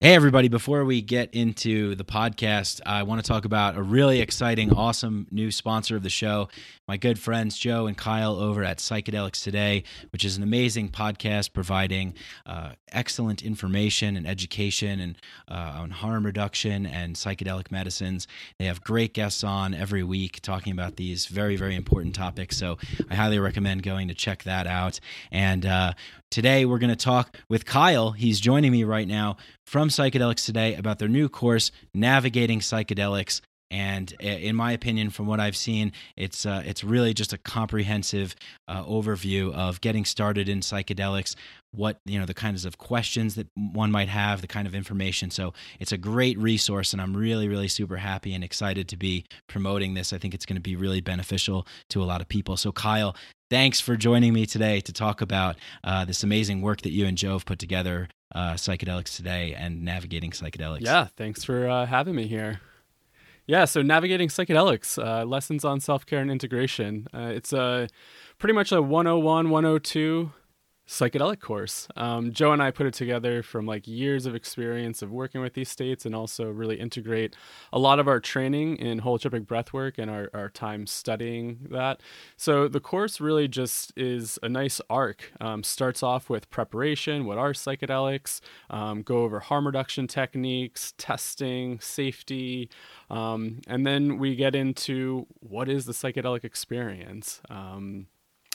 Hey, everybody. Before we get into the podcast, I want to talk about a really exciting, awesome new sponsor of the show, my good friends Joe and Kyle over at Psychedelics Today, which is an amazing podcast providing uh, excellent information and education and uh, on harm reduction and psychedelic medicines. They have great guests on every week talking about these very, very important topics. So I highly recommend going to check that out. And uh, today we're going to talk with Kyle. He's joining me right now from Psychedelics Today about their new course, Navigating Psychedelics. And uh, in my opinion, from what I've seen, it's uh, it's really just a comprehensive uh, overview of getting started in psychedelics, what you know, the kinds of questions that one might have, the kind of information. So it's a great resource, and I'm really, really super happy and excited to be promoting this. I think it's going to be really beneficial to a lot of people. So Kyle, thanks for joining me today to talk about uh, this amazing work that you and Joe have put together uh, psychedelics today and navigating psychedelics. Yeah, thanks for uh, having me here. Yeah, so navigating psychedelics, uh, lessons on self care and integration. Uh, it's a pretty much a 101, 102 psychedelic course. Um, Joe and I put it together from like years of experience of working with these states and also really integrate a lot of our training in holotropic breathwork and our, our time studying that. So the course really just is a nice arc. Um, starts off with preparation, what are psychedelics, um, go over harm reduction techniques, testing, safety, um, and then we get into what is the psychedelic experience. Um,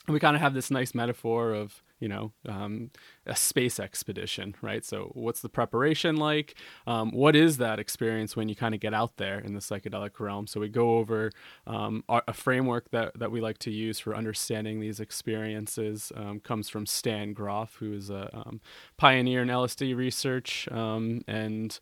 we kind of have this nice metaphor of you know um, a space expedition right so what's the preparation like um, what is that experience when you kind of get out there in the psychedelic realm so we go over um, a framework that, that we like to use for understanding these experiences um, comes from stan grof who is a um, pioneer in lsd research um, and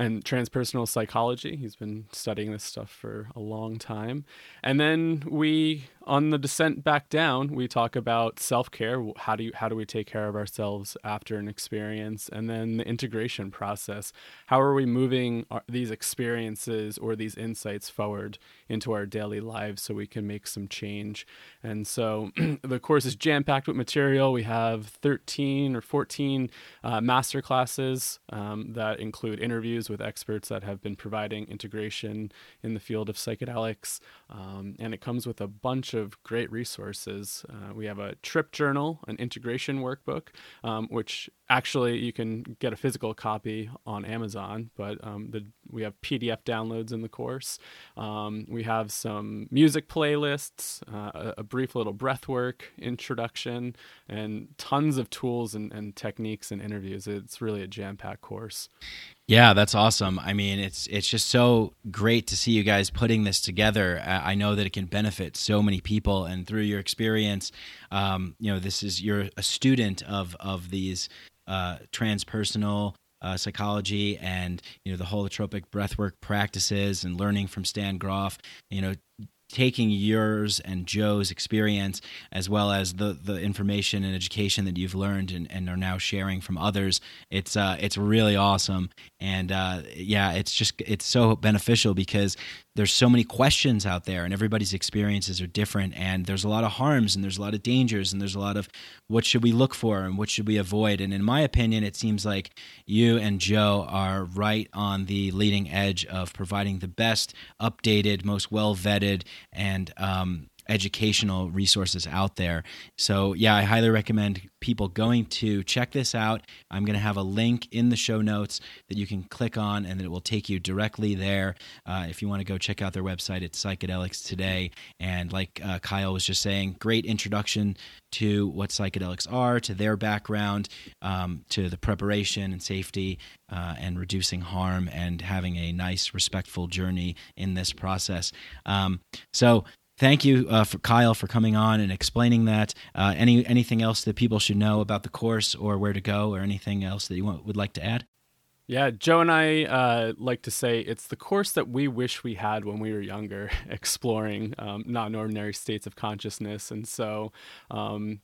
and transpersonal psychology. He's been studying this stuff for a long time. And then we on the descent back down, we talk about self care. How do you how do we take care of ourselves after an experience, and then the integration process. How are we moving our, these experiences or these insights forward into our daily lives so we can make some change? And so the course is jam packed with material. We have 13 or 14 uh, master classes um, that include interviews with experts that have been providing integration in the field of psychedelics, um, and it comes with a bunch bunch of great resources. Uh, we have a trip journal, an integration workbook, um, which actually you can get a physical copy on Amazon, but um, the, we have PDF downloads in the course. Um, we have some music playlists, uh, a, a, brief little breathwork introduction, and tons of tools and, and techniques and interviews. It's really a jam packed course. Yeah, that's awesome. I mean, it's it's just so great to see you guys putting this together. I know that it can benefit so many people, and through your experience, um, you know, this is you're a student of of these uh, transpersonal uh, psychology and you know the holotropic breathwork practices and learning from Stan Grof. You know, taking yours and Joe's experience as well as the the information and education that you've learned and, and are now sharing from others it's uh it's really awesome. And uh yeah it's just it's so beneficial because there's so many questions out there and everybody's experiences are different and there's a lot of harms and there's a lot of dangers and there's a lot of what should we look for and what should we avoid. And in my opinion it seems like you and joe are right on the leading edge of providing the best updated most well vetted and um, educational resources out there. So, yeah, I highly recommend people going to check this out. I'm going to have a link in the show notes that you can click on and it will take you directly there. Uh, if you want to go check out their website, it's Psychedelics Today. And like uh, Kyle was just saying, great introduction to what psychedelics are, to their background, um, to the preparation and safety, uh, and reducing harm, and having a nice, respectful journey in this process. Um, so, thank you uh, for Kyle for coming on and explaining that. Uh, any anything else that people should know about the course or where to go or anything else that you want, would like to add? Yeah, Joe and I uh, like to say it's the course that we wish we had when we were younger, exploring um, non-ordinary states of consciousness, and so. Um,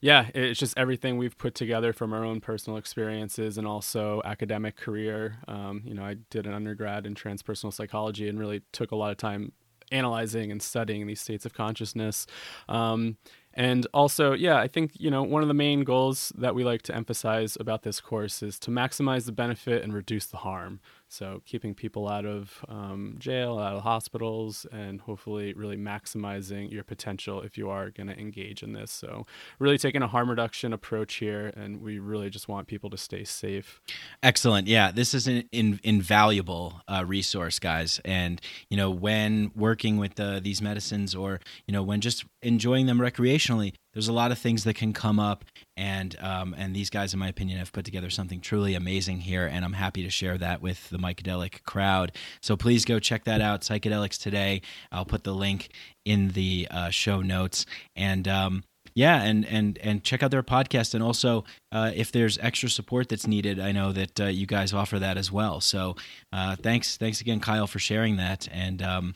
yeah, it's just everything we've put together from our own personal experiences and also academic career. Um, you know, I did an undergrad in transpersonal psychology and really took a lot of time analyzing and studying these states of consciousness. Um, And also, yeah, I think, you know, one of the main goals that we like to emphasize about this course is to maximize the benefit and reduce the harm. So, keeping people out of um, jail, out of hospitals, and hopefully really maximizing your potential if you are going to engage in this. So, really taking a harm reduction approach here, and we really just want people to stay safe. Excellent. Yeah, this is an in, invaluable uh, resource, guys. And, you know, when working with uh, these medicines or, you know, when just enjoying them recreationally, there's a lot of things that can come up and um, and these guys in my opinion have put together something truly amazing here and i'm happy to share that with the mycadelic crowd. So please go check that out psychedelics today. I'll put the link in the uh, show notes. And um, yeah and and and check out their podcast and also uh, if there's extra support that's needed i know that uh, you guys offer that as well. So uh, thanks thanks again kyle for sharing that and um,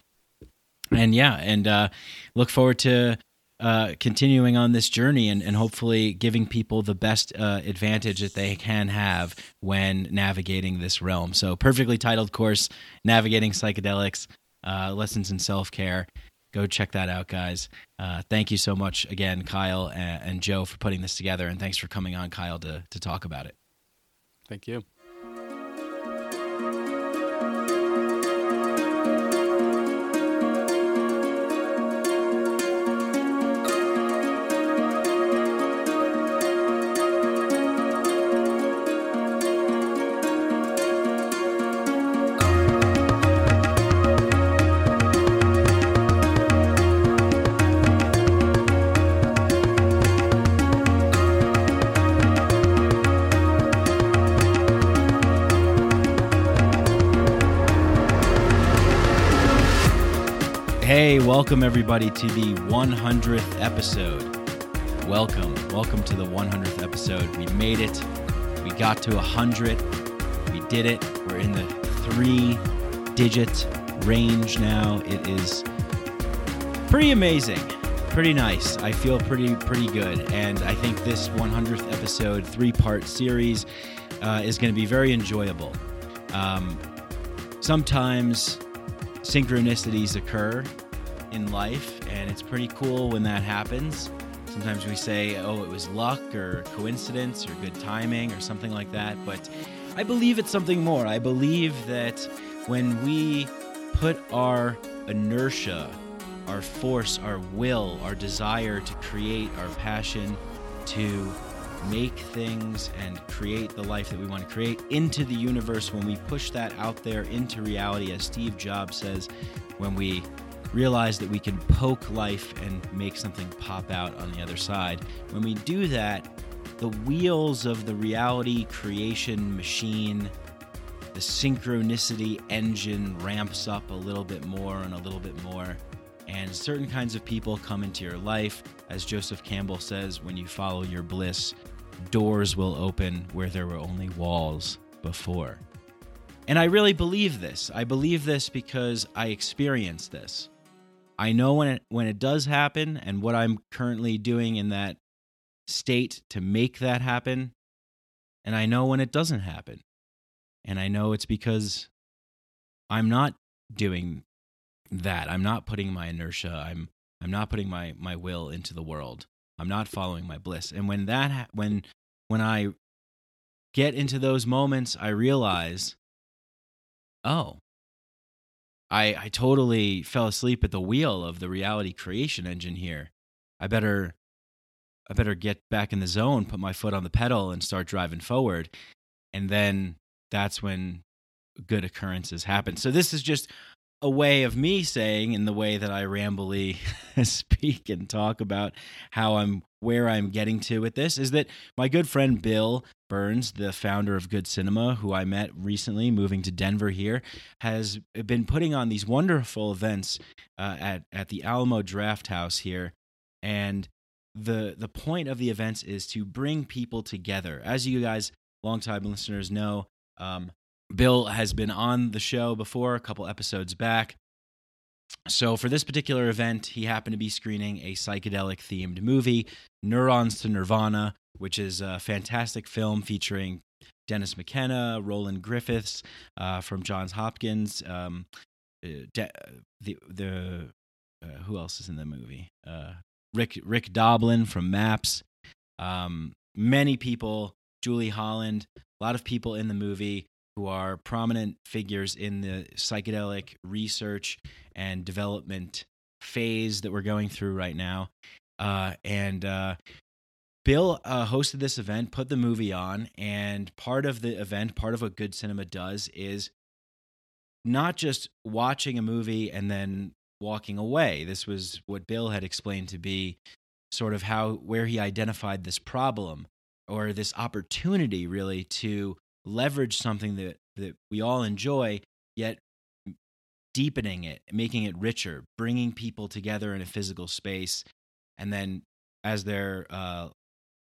and yeah and uh, look forward to uh, continuing on this journey and, and hopefully giving people the best uh, advantage that they can have when navigating this realm. So, perfectly titled course, Navigating Psychedelics, uh, Lessons in Self Care. Go check that out, guys. Uh, thank you so much again, Kyle and, and Joe, for putting this together. And thanks for coming on, Kyle, to, to talk about it. Thank you. Welcome everybody to the 100th episode. Welcome, welcome to the 100th episode. We made it. We got to 100. We did it. We're in the three digit range now. It is pretty amazing, pretty nice. I feel pretty, pretty good. And I think this 100th episode, three part series, uh, is going to be very enjoyable. Um, sometimes synchronicities occur in life, and it's pretty cool when that happens. Sometimes we say, oh, it was luck or coincidence or good timing or something like that, but I believe it's something more. I believe that when we put our inertia, our force, our will, our desire to create, our passion to make things and create the life that we want to create into the universe, when we push that out there into reality, as Steve Jobs says, when we realize that we can poke life and make something pop out on the other side, when we do that, the wheels of the reality creation machine, the synchronicity engine ramps up a little bit more and a little bit more and certain kinds of people come into your life. As Joseph Campbell says, when you follow your bliss, doors will open where there were only walls before. And I really believe this. I believe this because I experienced this. I know when it when it does happen and what I'm currently doing in that state to make that happen. And I know when it doesn't happen. And I know it's because I'm not doing that. I'm not putting my inertia. I'm I'm not putting my my will into the world. I'm not following my bliss. And when that ha- when when I get into those moments, I realize, oh, I I totally fell asleep at the wheel of the reality creation engine here. I better I better get back in the zone, put my foot on the pedal and start driving forward. And then that's when good occurrences happen. So this is just a way of me saying in the way that I rambly speak and talk about how I'm where I'm getting to with this is that my good friend Bill Burns, the founder of Good Cinema, who I met recently moving to Denver here, has been putting on these wonderful events uh, at at the Alamo Drafthouse here, and the the point of the events is to bring people together. As you guys, longtime listeners, know, um, Bill has been on the show before, a couple episodes back. So, for this particular event, he happened to be screening a psychedelic themed movie, Neurons to Nirvana, which is a fantastic film featuring Dennis McKenna, Roland Griffiths uh, from Johns Hopkins. Um, uh, de- the the uh, who else is in the movie? Uh, Rick Rick Doblin from Maps. Um, many people, Julie Holland, a lot of people in the movie who are prominent figures in the psychedelic research and development phase that we're going through right now. Uh, and uh, Bill uh, hosted this event, put the movie on, and part of the event, part of what good cinema does is not just watching a movie and then walking away. This was what Bill had explained to be sort of how where he identified this problem or this opportunity really to leverage something that that we all enjoy yet deepening it, making it richer, bringing people together in a physical space and then as their uh,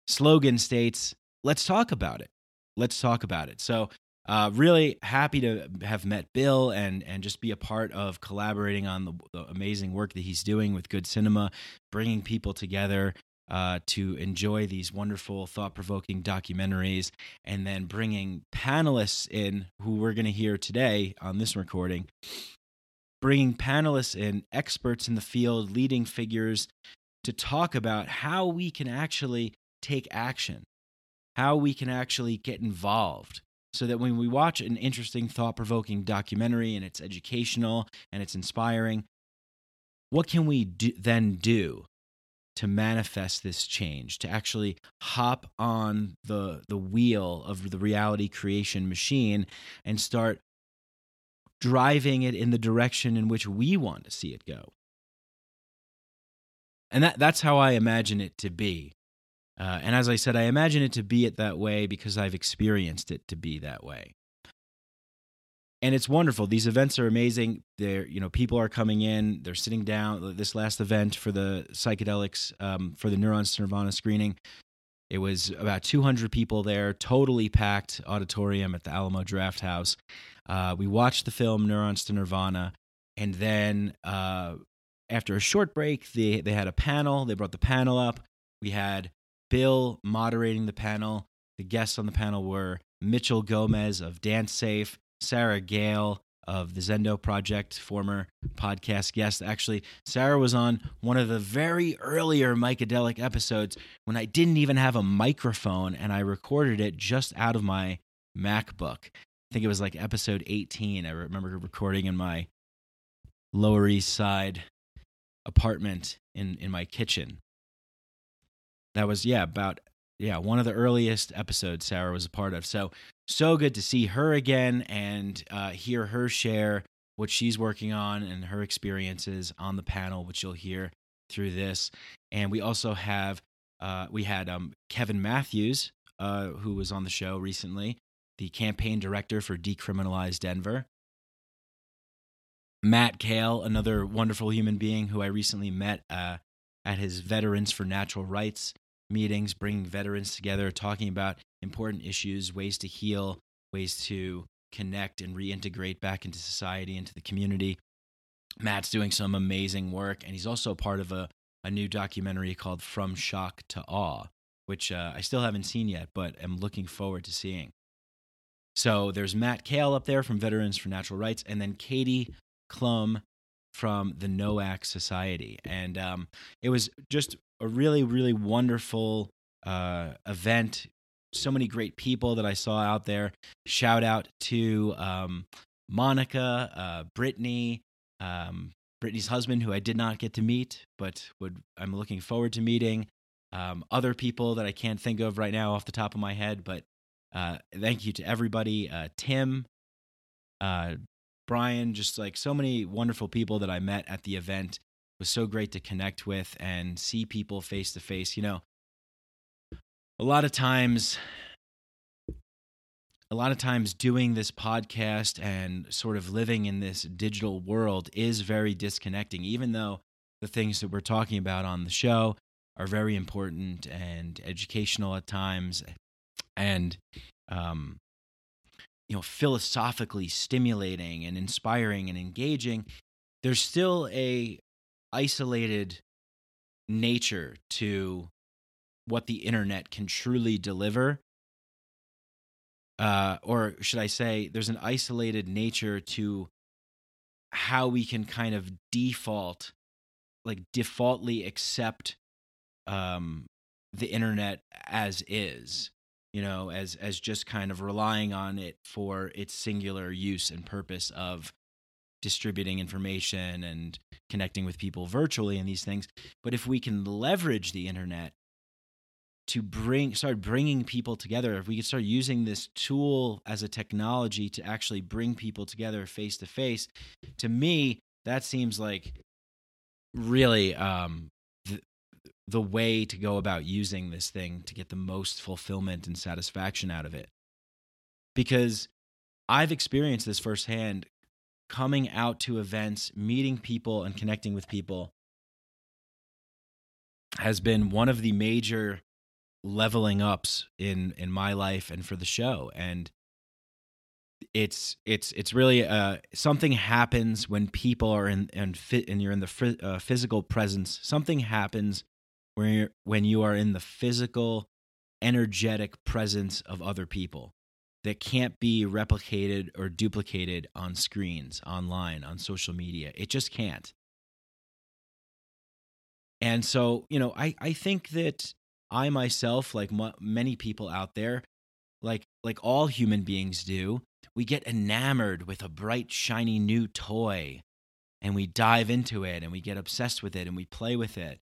slogan states, let's talk about it. Let's talk about it. So uh, really happy to have met Bill and and just be a part of collaborating on the, the amazing work that he's doing with Good Cinema, bringing people together uh, to enjoy these wonderful, thought provoking documentaries, and then bringing panelists in who we're going to hear today on this recording. Bringing panelists in, experts in the field, leading figures to talk about how we can actually take action, how we can actually get involved so that when we watch an interesting, thought provoking documentary and it's educational and it's inspiring, what can we do, then do to manifest this change, to actually hop on the, the wheel of the reality creation machine and start driving it in the direction in which we want to see it go? And that, that's how I imagine it to be. Uh, and as I said, I imagine it to be it that way because I've experienced it to be that way. And it's wonderful. These events are amazing. They're, you know, people are coming in. They're sitting down. This last event for the psychedelics um, for the Neurons to Nirvana screening, it was about 200 people there, totally packed auditorium at the Alamo Drafthouse. Uh, we watched the film Neurons to Nirvana, and then uh, after a short break, they they had a panel. They brought the panel up. We had Bill moderating the panel. The guests on the panel were Mitchell Gomez of DanceSafe, Sara Gael of the Zendo Project, former podcast guest. Actually, Sarah was on one of the very earlier Micadelic episodes when I didn't even have a microphone and I recorded it just out of my MacBook. I think it was like episode 18. I remember recording in my Lower East Side apartment in, in my kitchen that was yeah about yeah one of the earliest episodes Sarah was a part of. So so good to see her again and uh, hear her share what she's working on and her experiences on the panel, which you'll hear through this. And we also have uh, we had um, Kevin Matthews, uh, who was on the show recently, the campaign director for Decriminalize Denver. Matt Kahl, another wonderful human being who I recently met uh, at his Veterans for Natural Rights meetings, bringing veterans together, talking about important issues, ways to heal, ways to connect and reintegrate back into society, into the community. Matt's doing some amazing work, and he's also part of a, a new documentary called From Shock to Awe, which uh, I still haven't seen yet, but am looking forward to seeing. So there's Matt Kahl up there from Veterans for Natural Rights, and then Katie Klum from the NOAC Society. And um, it was just a really, really wonderful uh, event. So many great people that I saw out there. Shout out to um, Monica, uh, Brittany, um, Brittany's husband, who I did not get to meet, but would I'm looking forward to meeting. Um, other people that I can't think of right now off the top of my head, but uh, thank you to everybody. Uh, Tim, uh, Brian, just like so many wonderful people that I met at the event was so great to connect with and see people face to face. You know, a lot of times, a lot of times doing this podcast and sort of living in this digital world is very disconnecting, even though the things that we're talking about on the show are very important and educational at times and um, you know philosophically stimulating and inspiring and engaging there's still a isolated nature to what the internet can truly deliver. Uh, or should I say, there's an isolated nature to how we can kind of default, like defaultly accept um, the internet as is you know as as just kind of relying on it for its singular use and purpose of distributing information and connecting with people virtually and these things. But if we can leverage the internet to bring start bringing people together if we could start using this tool as a technology to actually bring people together face to face to me that seems like really um, the, the way to go about using this thing to get the most fulfillment and satisfaction out of it. Because i've experienced this firsthand coming out to events meeting people and connecting with people has been one of the major leveling ups in in my life and for the show. And it's it's it's really uh something happens when people are in and fit and you're in the uh, physical presence. Something happens when you're when you are in the physical energetic presence of other people that can't be replicated or duplicated on screens online on social media it just can't and so you know i i think that I myself, like m- many people out there, like like all human beings do, we get enamored with a bright, shiny new toy, and we dive into it, and we get obsessed with it, and we play with it,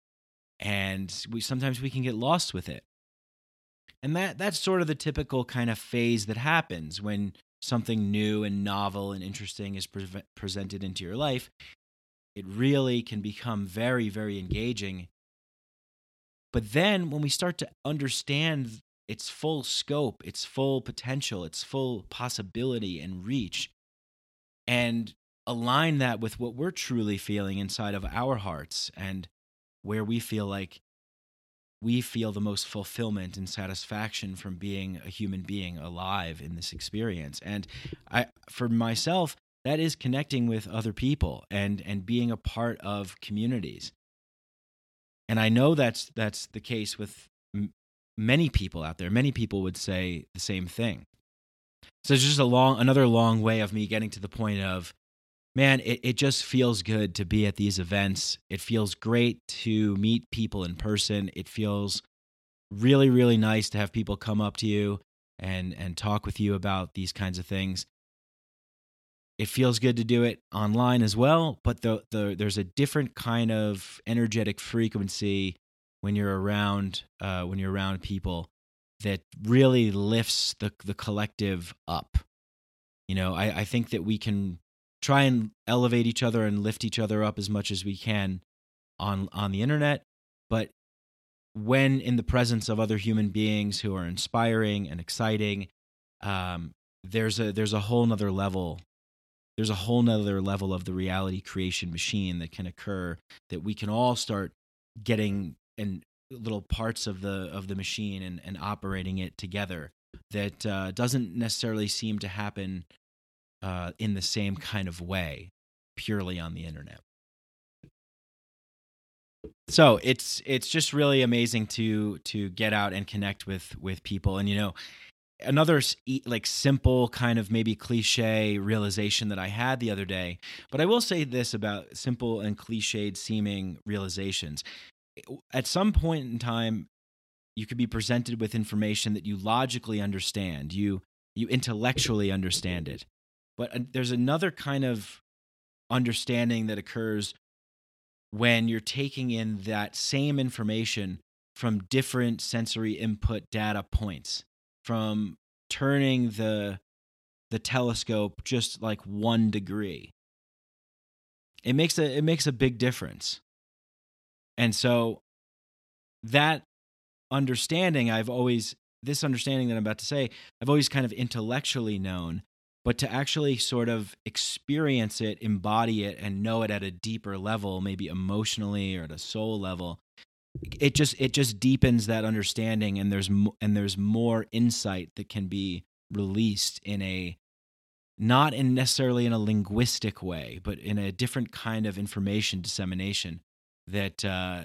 and we sometimes we can get lost with it. And that that's sort of the typical kind of phase that happens when something new and novel and interesting is pre- presented into your life. It really can become very, very engaging but then when we start to understand its full scope, its full potential, its full possibility and reach, and align that with what we're truly feeling inside of our hearts and where we feel like we feel the most fulfillment and satisfaction from being a human being alive in this experience and i for myself that is connecting with other people and and being a part of communities and I know that's that's the case with m- many people out there. Many people would say the same thing. So it's just a long, another long way of me getting to the point of, man, it, it just feels good to be at these events. It feels great to meet people in person. It feels really, really nice to have people come up to you and and talk with you about these kinds of things. It feels good to do it online as well, but the, the there's a different kind of energetic frequency when you're around uh, when you're around people that really lifts the the collective up. You know, I, I think that we can try and elevate each other and lift each other up as much as we can on on the internet, but when in the presence of other human beings who are inspiring and exciting, um, there's a there's a whole nother level there's a whole nother level of the reality creation machine that can occur that we can all start getting and little parts of the of the machine and, and operating it together that uh, doesn't necessarily seem to happen uh, in the same kind of way purely on the internet so it's it's just really amazing to to get out and connect with with people and you know another like simple kind of maybe cliche realization that I had the other day. But I will say this about simple and cliched seeming realizations. At some point in time, you could be presented with information that you logically understand, you you intellectually understand it. But uh, there's another kind of understanding that occurs when you're taking in that same information from different sensory input data points from turning the the telescope just like one degree. It makes a it makes a big difference. And so that understanding I've always this understanding that I'm about to say, I've always kind of intellectually known, but to actually sort of experience it, embody it, and know it at a deeper level, maybe emotionally or at a soul level, it just it just deepens that understanding and there's and there's more insight that can be released in a not in necessarily in a linguistic way but in a different kind of information dissemination that uh,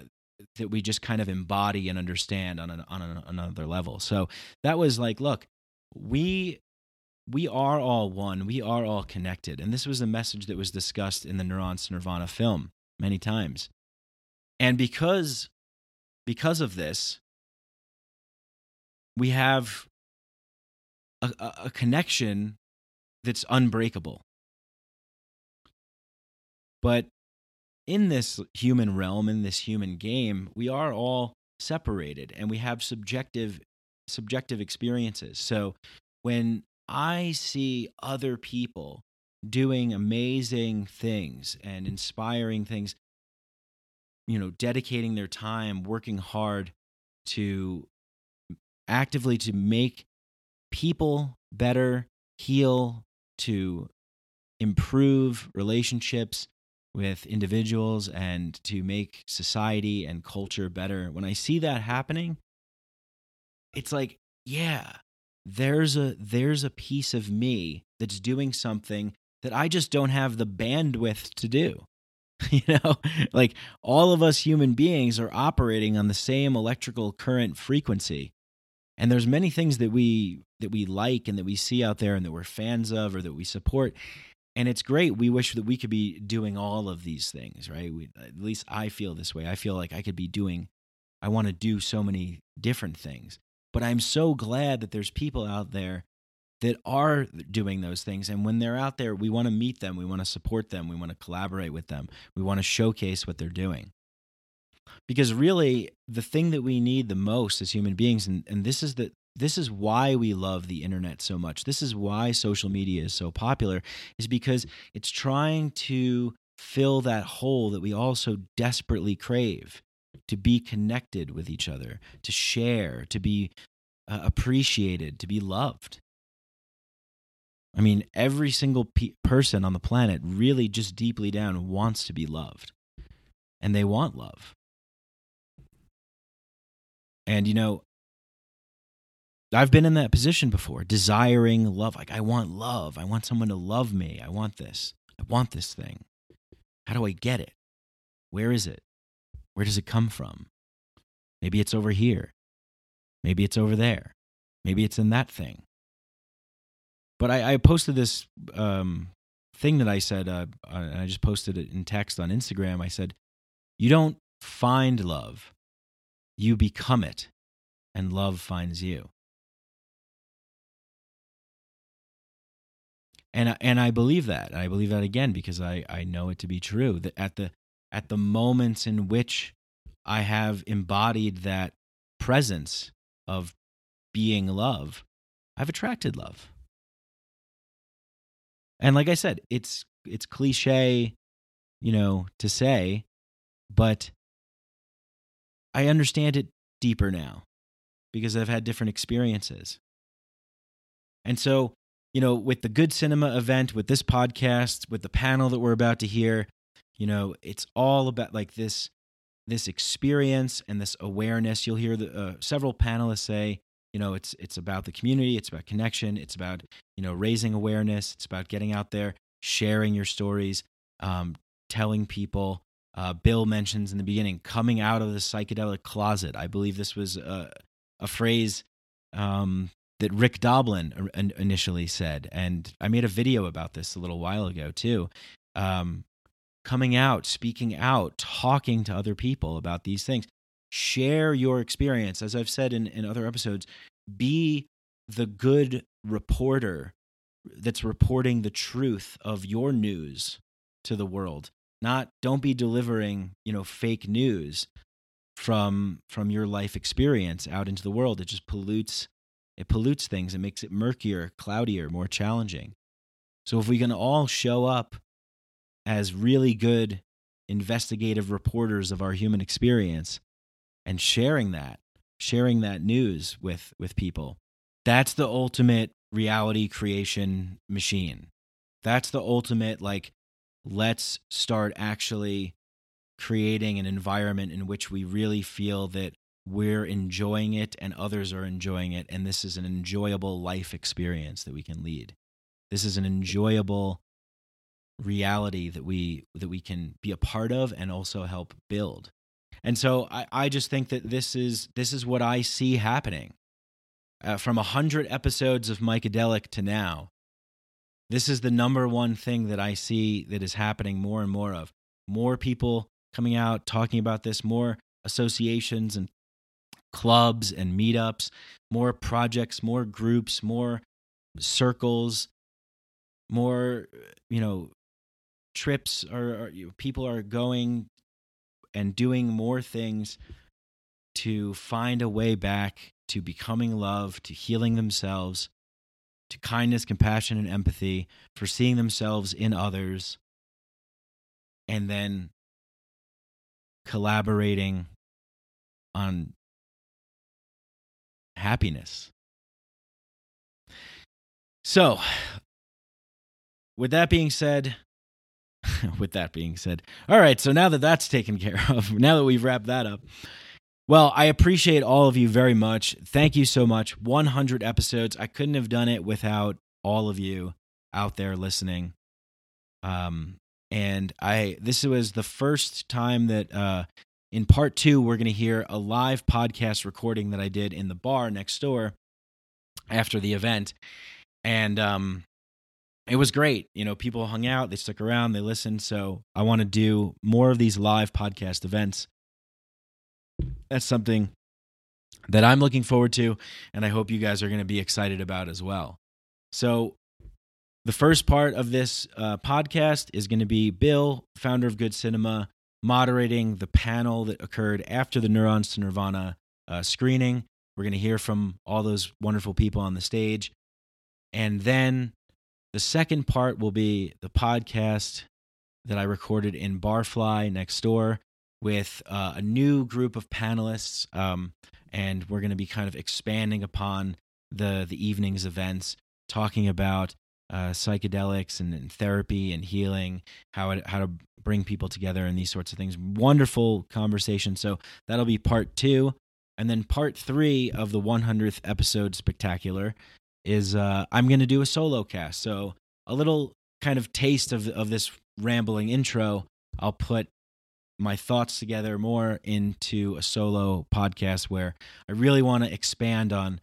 that we just kind of embody and understand on an, on an, another level. So that was like look we we are all one we are all connected and this was a message that was discussed in the neurons nirvana film many times and because because of this, we have a, a, connection that's unbreakable. But in this human realm, in this human game, we are all separated and we have subjective subjective experiences. So when I see other people doing amazing things and inspiring things, you know, dedicating their time, working hard to actively to make people better, heal, to improve relationships with individuals and to make society and culture better. When I see that happening, it's like, yeah, there's a there's a piece of me that's doing something that I just don't have the bandwidth to do. you know, like all of us human beings are operating on the same electrical current frequency. And there's many things that we that we like and that we see out there and that we're fans of or that we support. And it's great. We wish that we could be doing all of these things, right? We, at least I feel this way. I feel like I could be doing I want to do so many different things. But I'm so glad that there's people out there that are doing those things. And when they're out there, we want to meet them, we want to support them, we want to collaborate with them, we want to showcase what they're doing. Because really, the thing that we need the most as human beings, and, and this is the this is why we love the internet so much. This is why social media is so popular, is because it's trying to fill that hole that we all so desperately crave to be connected with each other, to share, to be uh, appreciated, to be loved. I mean, every single pe- person on the planet really just deeply down wants to be loved. And they want love. And, you know, I've been in that position before, desiring love. Like, I want love. I want someone to love me. I want this. I want this thing. How do I get it? Where is it? Where does it come from? Maybe it's over here. Maybe it's over there. Maybe it's in that thing. But I, I posted this um, thing that I said, uh, and I just posted it in text on Instagram. I said, You don't find love, you become it, and love finds you. And, and I believe that. I believe that again because I, I know it to be true that at the at the moments in which I have embodied that presence of being love, I've attracted love. And like I said, it's it's cliche, you know, to say, but I understand it deeper now because I've had different experiences. And so, you know, with the Good Cinema event, with this podcast, with the panel that we're about to hear, you know, it's all about like this this experience and this awareness. You'll hear the, uh, several panelists say, you know it's it's about the community it's about connection it's about you know raising awareness it's about getting out there sharing your stories um, telling people uh, bill mentions in the beginning coming out of the psychedelic closet i believe this was a, a phrase um, that rick doblin initially said and i made a video about this a little while ago too um, coming out speaking out talking to other people about these things. Share your experience. As i've said in, in other episodes be the good reporter that's reporting the truth of your news to the world. Not don't be delivering you know fake news from from your life experience out into the world. It just pollutes it pollutes things. It makes it murkier cloudier more challenging. So if we can all show up as really good investigative reporters of our human experience and sharing that sharing that news with with people. That's the ultimate reality creation machine. That's the ultimate like let's start actually creating an environment in which we really feel that we're enjoying it and others are enjoying it and this is an enjoyable life experience that we can lead. This is an enjoyable reality that we that we can be a part of and also help build and so I, I just think that this is this is what I see happening. Uh, from a hundred episodes of Micadelic to now, this is the number one thing that I see that is happening more and more of. More people coming out talking about this, more associations and clubs and meetups, more projects, more groups, more circles, more, you know, trips or, people are going and doing more things to find a way back to becoming love, to healing themselves, to kindness, compassion, and empathy, for seeing themselves in others, and then collaborating on happiness. So, with that being said, with that being said, all right, so now that that's taken care of, now that we've wrapped that up, well, I appreciate all of you very much. Thank you so much. 100 episodes. I couldn't have done it without all of you out there listening. Um, and I this was the first time that uh, in part two we're going to hear a live podcast recording that I did in the bar next door after the event, and um, it was great. You know, people hung out, they stuck around, they listened. So I want to do more of these live podcast events that's something that I'm looking forward to, and I hope you guys are going to be excited about as well. So, the first part of this uh, podcast is going to be Bill, founder of Good Cinema, moderating the panel that occurred after the Neurons to Nirvana uh, screening. We're going to hear from all those wonderful people on the stage. And then the second part will be the podcast that I recorded in Barfly next door with uh, a new group of panelists, um, and we're going to be kind of expanding upon the the evening's events, talking about uh, psychedelics and, and, therapy and healing, how it, how to bring people together and these sorts of things. Wonderful conversation. So that'll be part two, and then part three of the 100th episode spectacular is uh, I'm going to do a solo cast. So a little kind of taste of of this rambling intro. I'll put my thoughts together more into a solo podcast where I really want to expand on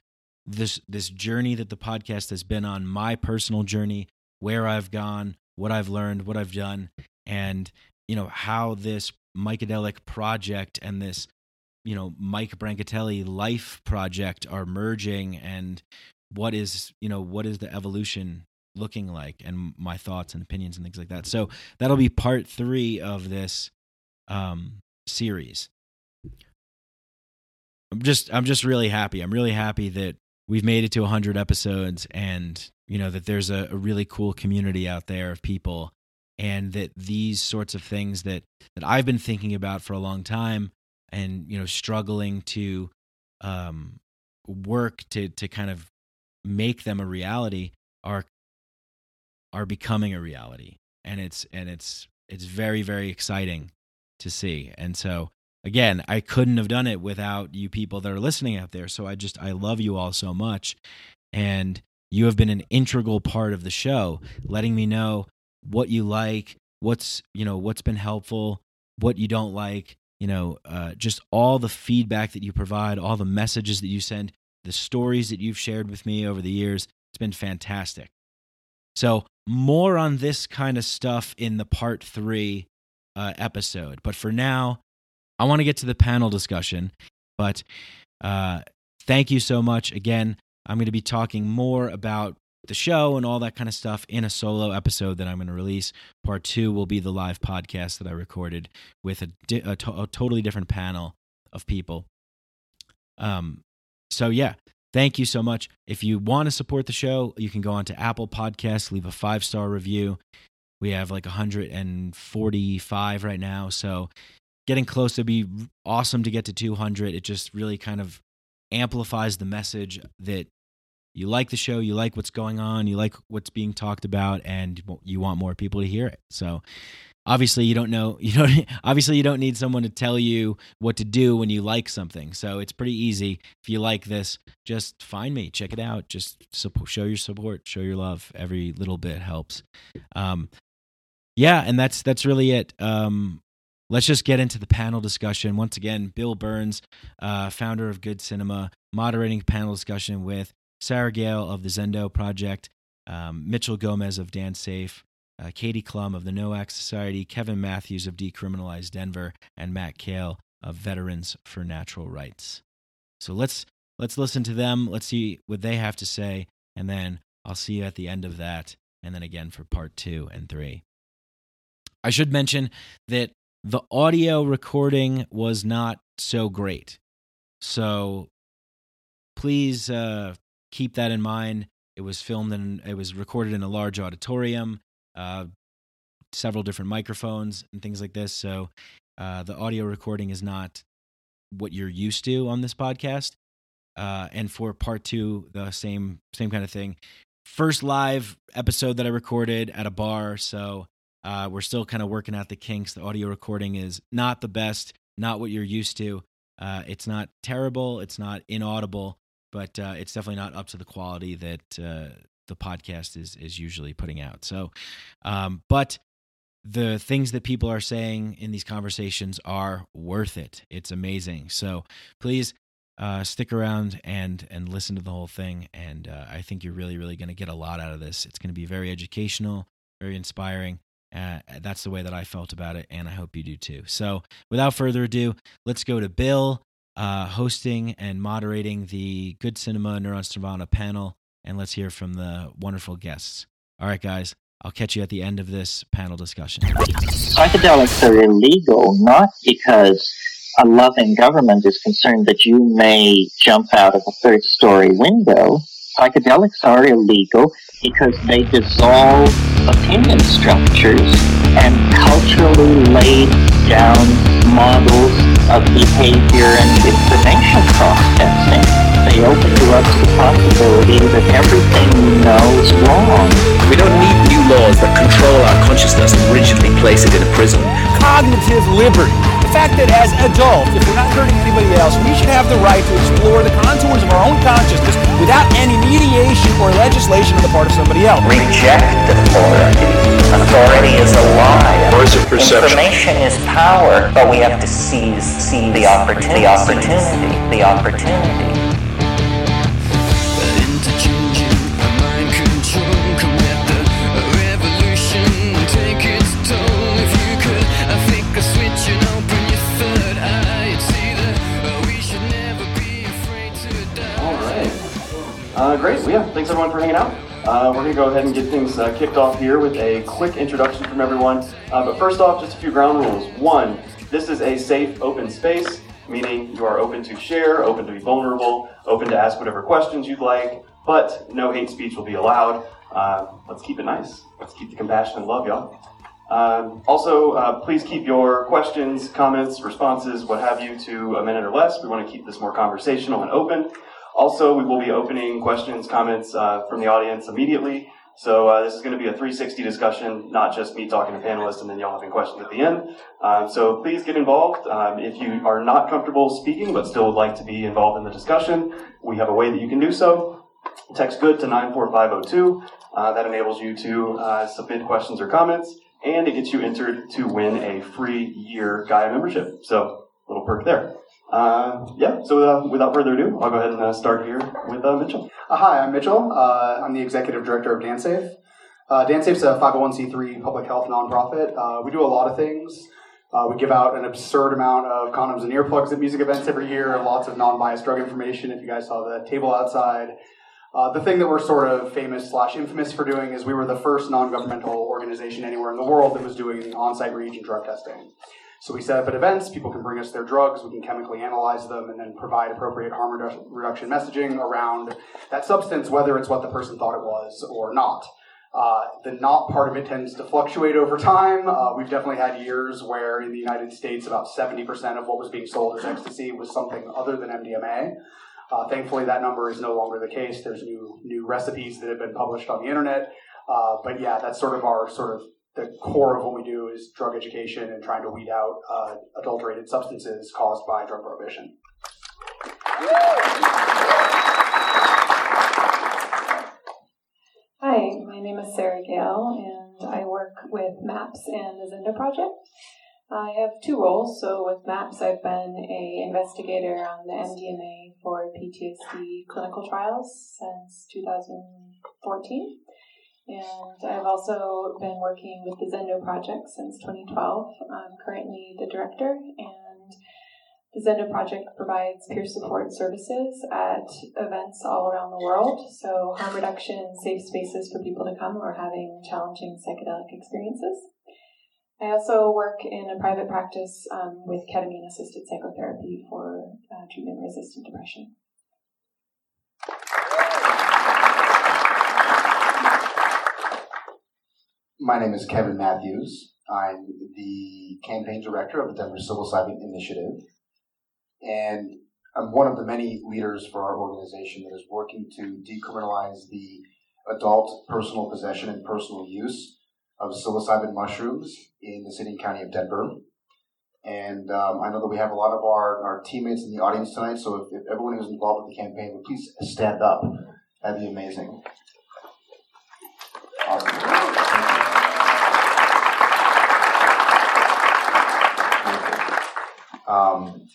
this this journey that the podcast has been on, my personal journey, where I've gone, what I've learned, what I've done, and you know how this Micadelic project and this you know Mike Brancatelli life project are merging and what is you know what is the evolution looking like and my thoughts and opinions and things like that. So that'll be part 3 of this um, series. I'm just I'm just really happy. I'm really happy that we've made it to 100 episodes and you know that there's a, a really cool community out there of people and that these sorts of things that that I've been thinking about for a long time and you know struggling to um, work to to kind of make them a reality are are becoming a reality and it's and it's it's very very exciting to see. And so again, I couldn't have done it without you people that are listening out there. So I just I love you all so much and you have been an integral part of the show, letting me know what you like, what's, you know, what's been helpful, what you don't like, you know, uh, just all the feedback that you provide, all the messages that you send, the stories that you've shared with me over the years. It's been fantastic. So, more on this kind of stuff in the part three uh, episode. But for now, I want to get to the panel discussion. But uh, thank you so much. Again, I'm going to be talking more about the show and all that kind of stuff in a solo episode that I'm going to release. Part two will be the live podcast that I recorded with a, di- a, to- a totally different panel of people. Um, so yeah, thank you so much. If you want to support the show, you can go on to Apple Podcasts, leave a five star review. We have like 145 right now. So getting close to be awesome to get to 200. It just really kind of amplifies the message that you like the show, you like what's going on, you like what's being talked about, and you want more people to hear it. So obviously you don't know you don't obviously you don't need someone to tell you what to do when you like something. So it's pretty easy. If you like this just find me check it out. Just support, show your support show your love. Every little bit helps. Um, yeah, and that's that's really it. Um, let's just get into the panel discussion. Once again, Bill Burns, uh, founder of Good Cinema, moderating panel discussion with Sara Gael of the Zendo Project, um, Mitchell Gomez of DanceSafe, uh, Katie Klum of the NOAC Society, Kevin Matthews of Decriminalize Denver, and Matt Kahl of Veterans for Natural Rights. So let's let's listen to them. Let's see what they have to say, and then I'll see you at the end of that, and then again for part two and three. I should mention that the audio recording was not so great. So please uh, keep that in mind. It was filmed and it was recorded in a large auditorium, uh, several different microphones and things like this. So uh, the audio recording is not what you're used to on this podcast. Uh, and for part two, the same same kind of thing. First live episode that I recorded at a bar, so uh, we're still kind of working out the kinks. The audio recording is not the best, not what you're used to. Uh, it's not terrible, it's not inaudible, but uh, it's definitely not up to the quality that uh, the podcast is is usually putting out. So, um, but the things that people are saying in these conversations are worth it. It's amazing. So please uh, stick around and and listen to the whole thing. And uh, I think you're really really going to get a lot out of this. It's going to be very educational, very inspiring, uh, that's the way that I felt about it, and I hope you do too. So, without further ado, let's go to Bill uh, hosting and moderating the Good Cinema Neurons Nirvana panel, and let's hear from the wonderful guests. All right, guys, I'll catch you at the end of this panel discussion. Psychedelics are illegal not because a loving government is concerned that you may jump out of a third story window. Psychedelics are illegal because they dissolve opinion structures and culturally laid down models of behavior and information processing. They open you up to the possibility that everything you know is wrong. We don't need new laws that control our consciousness and rigidly place it in a prison. Cognitive liberty The fact that as adults, if we're not hurting anybody else, we should have the right to explore the contours of our own consciousness without any mediation or legislation on the part of somebody else. Reject authority. Authority is a lie. Or is it perception? Information is power, but we have to seize, seize the opportunity. The opportunity. The opportunity. Uh, great. Well, yeah, thanks everyone for hanging out. Uh, we're going to go ahead and get things uh, kicked off here with a quick introduction from everyone. Uh, but first off, just a few ground rules. One, this is a safe, open space, meaning you are open to share, open to be vulnerable, open to ask whatever questions you'd like, but no hate speech will be allowed. Uh, let's keep it nice. Let's keep the compassion and love, y'all. Um, also, uh, please keep your questions, comments, responses, what have you, to a minute or less. We want to keep this more conversational and open. Also, we will be opening questions, comments uh, from the audience immediately. So uh, this is going to be a 360 discussion, not just me talking to panelists and then y'all having questions at the end. Um, so please get involved. Um, if you are not comfortable speaking but still would like to be involved in the discussion, we have a way that you can do so. Text GOOD to 94502. Uh, that enables you to uh, submit questions or comments, and it gets you entered to win a free year Gaia membership. So, little perk there. Uh, yeah, so uh, without further ado, I'll go ahead and uh, start here with uh, Mitchell. Uh, hi, I'm Mitchell. Uh, I'm the executive director of DanceSafe. Uh, DanceSafe's a 501c3 public health nonprofit. we do a lot of things. we give out an absurd amount of condoms and earplugs at music events every year, lots of non-biased drug information. If you guys saw the table outside, the thing that we're sort of famous slash infamous for doing is we were the first non-governmental organization anywhere in the world that was doing on-site reagent drug testing. So we set up at events, people can bring us their drugs, we can chemically analyze them, and then provide appropriate harm redu- reduction messaging around that substance, whether it's what the person thought it was or not. Uh, the not part of it tends to fluctuate over time. Uh, we've definitely had years where in the United States, about 70% of what was being sold as ecstasy was something other than MDMA. Uh, thankfully, that number is no longer the case. There's new new recipes that have been published on the internet. Uh, but yeah, that's sort of our sort of the core of what we do is drug education and trying to weed out uh, adulterated substances caused by drug prohibition. Hi, my name is Sara Gael, and I work with MAPS and the Zendo Project. I have two roles. So with MAPS, I've been a investigator on the MDMA for PTSD clinical trials since 2014. And I've also been working with the Zendo project since 2012. I'm currently the director, and The Zendo Project provides peer support services at events all around the world, so harm reduction, safe spaces for people to come who are having challenging psychedelic experiences. I also work in a private practice um, with ketamine assisted psychotherapy for uh, treatment resistant depression. My name is Kevin Matthews. I'm the campaign director of the Denver Psilocybin Initiative. And I'm one of the many leaders for our organization that is working to decriminalize the adult personal possession and personal use of psilocybin mushrooms in the city and county of Denver. And um, I know that we have a lot of our, our teammates in the audience tonight, so if, if everyone who's involved with the campaign would please stand up, that'd be amazing. Um,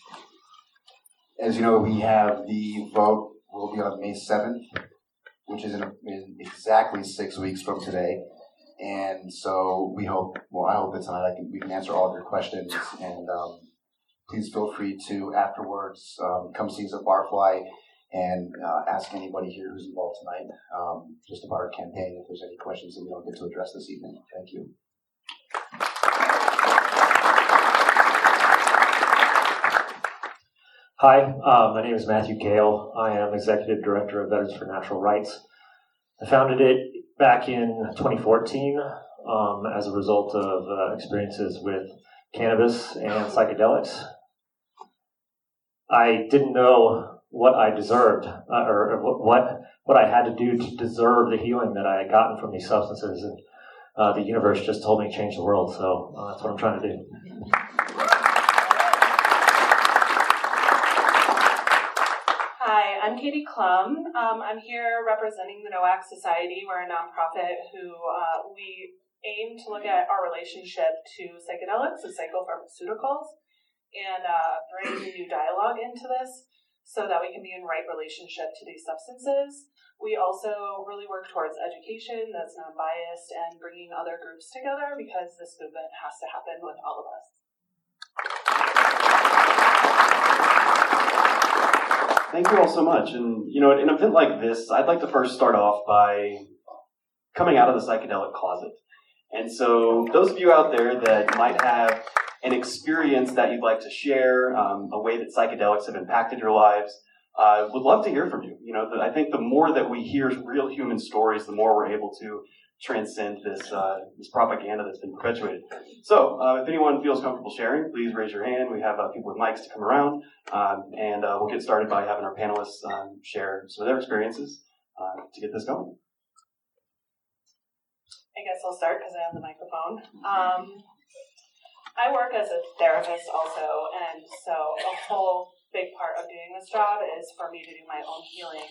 as you know, we have the vote will be on May 7th, which is in, in, exactly six weeks from today. And so we hope, well, I hope that tonight I can, we can answer all of your questions. And um, please feel free to afterwards um, come see us at Barfly and uh, ask anybody here who's involved tonight um, just about our campaign if there's any questions that we don't get to address this evening. Thank you. Hi, uh, my name is Matthew Kahl. I am Executive Director of Veterans for Natural Rights. I founded it back in 2014 um, as a result of uh, experiences with cannabis and psychedelics. I didn't know what I deserved uh, or, or what what I had to do to deserve the healing that I had gotten from these substances, and uh, the universe just told me to change the world. So uh, that's what I'm trying to do. I'm Katie Klum. Um, I'm here representing the NOAC Society. We're a nonprofit who uh, we aim to look at our relationship to psychedelics and psychopharmaceuticals and uh, bring new dialogue into this so that we can be in right relationship to these substances. We also really work towards education that's non biased and bringing other groups together because this movement has to happen with all of us. Thank you all so much. And, you know, in an event like this, I'd like to first start off by coming out of the psychedelic closet. And so, those of you out there that might have an experience that you'd like to share, um, a way that psychedelics have impacted your lives, uh, would love to hear from you. You know, I think the more that we hear real human stories, the more we're able to transcend this uh, this propaganda that's been perpetuated. So, uh, if anyone feels comfortable sharing, please raise your hand. We have uh, people with mics to come around, um, and uh, we'll get started by having our panelists um, share some of their experiences uh, to get this going. I guess I'll start because I have the microphone. Um, I work as a therapist also, and so a whole big part of doing this job is for me to do my own healing.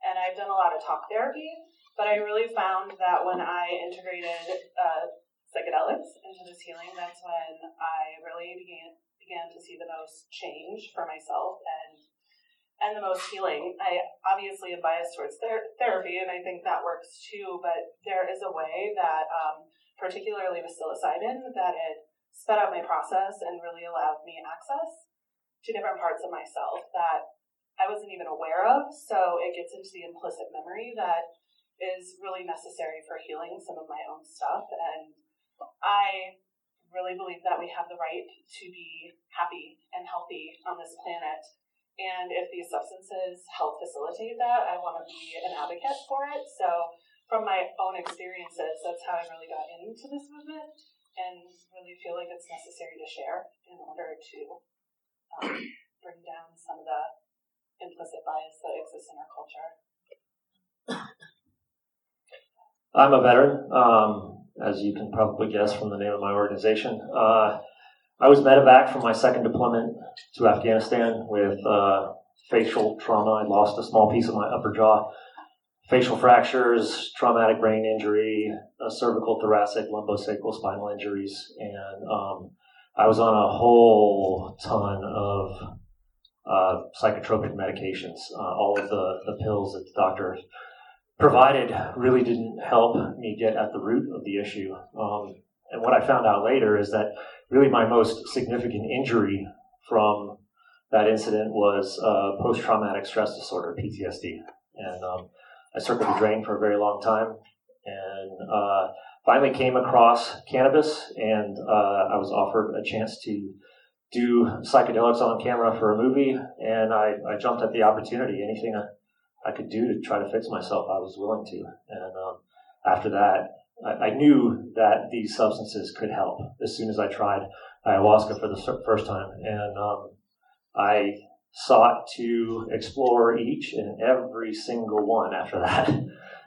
And I've done a lot of talk therapy, but I really found that when I integrated uh, psychedelics into this healing, that's when I really began began to see the most change for myself and and the most healing. I obviously am biased towards ther- therapy, and I think that works too. But there is a way that, um, particularly with psilocybin, that it sped up my process and really allowed me access to different parts of myself that I wasn't even aware of. So it gets into the implicit memory that is really necessary for healing some of my own stuff. And I really believe that we have the right to be happy and healthy on this planet. And if these substances help facilitate that, I want to be an advocate for it. So, from my own experiences, that's how I really got into this movement and really feel like it's necessary to share in order to um, bring down some of the implicit bias that exists in our culture. I'm a veteran, um, as you can probably guess from the name of my organization. Uh, I was medevac from my second deployment to Afghanistan with uh, facial trauma. I lost a small piece of my upper jaw, facial fractures, traumatic brain injury, cervical, thoracic, lumbosacral spinal injuries, and um, I was on a whole ton of uh, psychotropic medications, uh, all of the, the pills that the doctor provided really didn't help me get at the root of the issue. Um, and what I found out later is that really my most significant injury from that incident was uh, post traumatic stress disorder, PTSD. And um, I circled the drain for a very long time and uh, finally came across cannabis and uh, I was offered a chance to do psychedelics on camera for a movie and I, I jumped at the opportunity. Anything I, could do to try to fix myself, I was willing to. And um, after that, I, I, knew that these substances could help as soon as I tried ayahuasca for the first time. And um, I sought to explore each and every single one after that.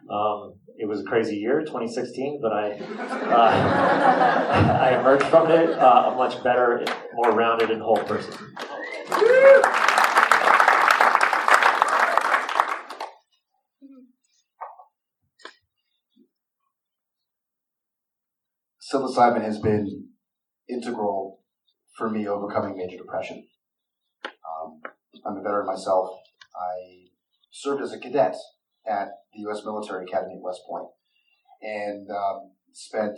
Um, it was a crazy year, 2016, but I uh, I emerged from it uh, a much better, more rounded, and whole person. Psilocybin has been integral for me overcoming major depression. Um, I'm a veteran myself. I served as a cadet at the U.S. Military Academy at West Point and um, spent,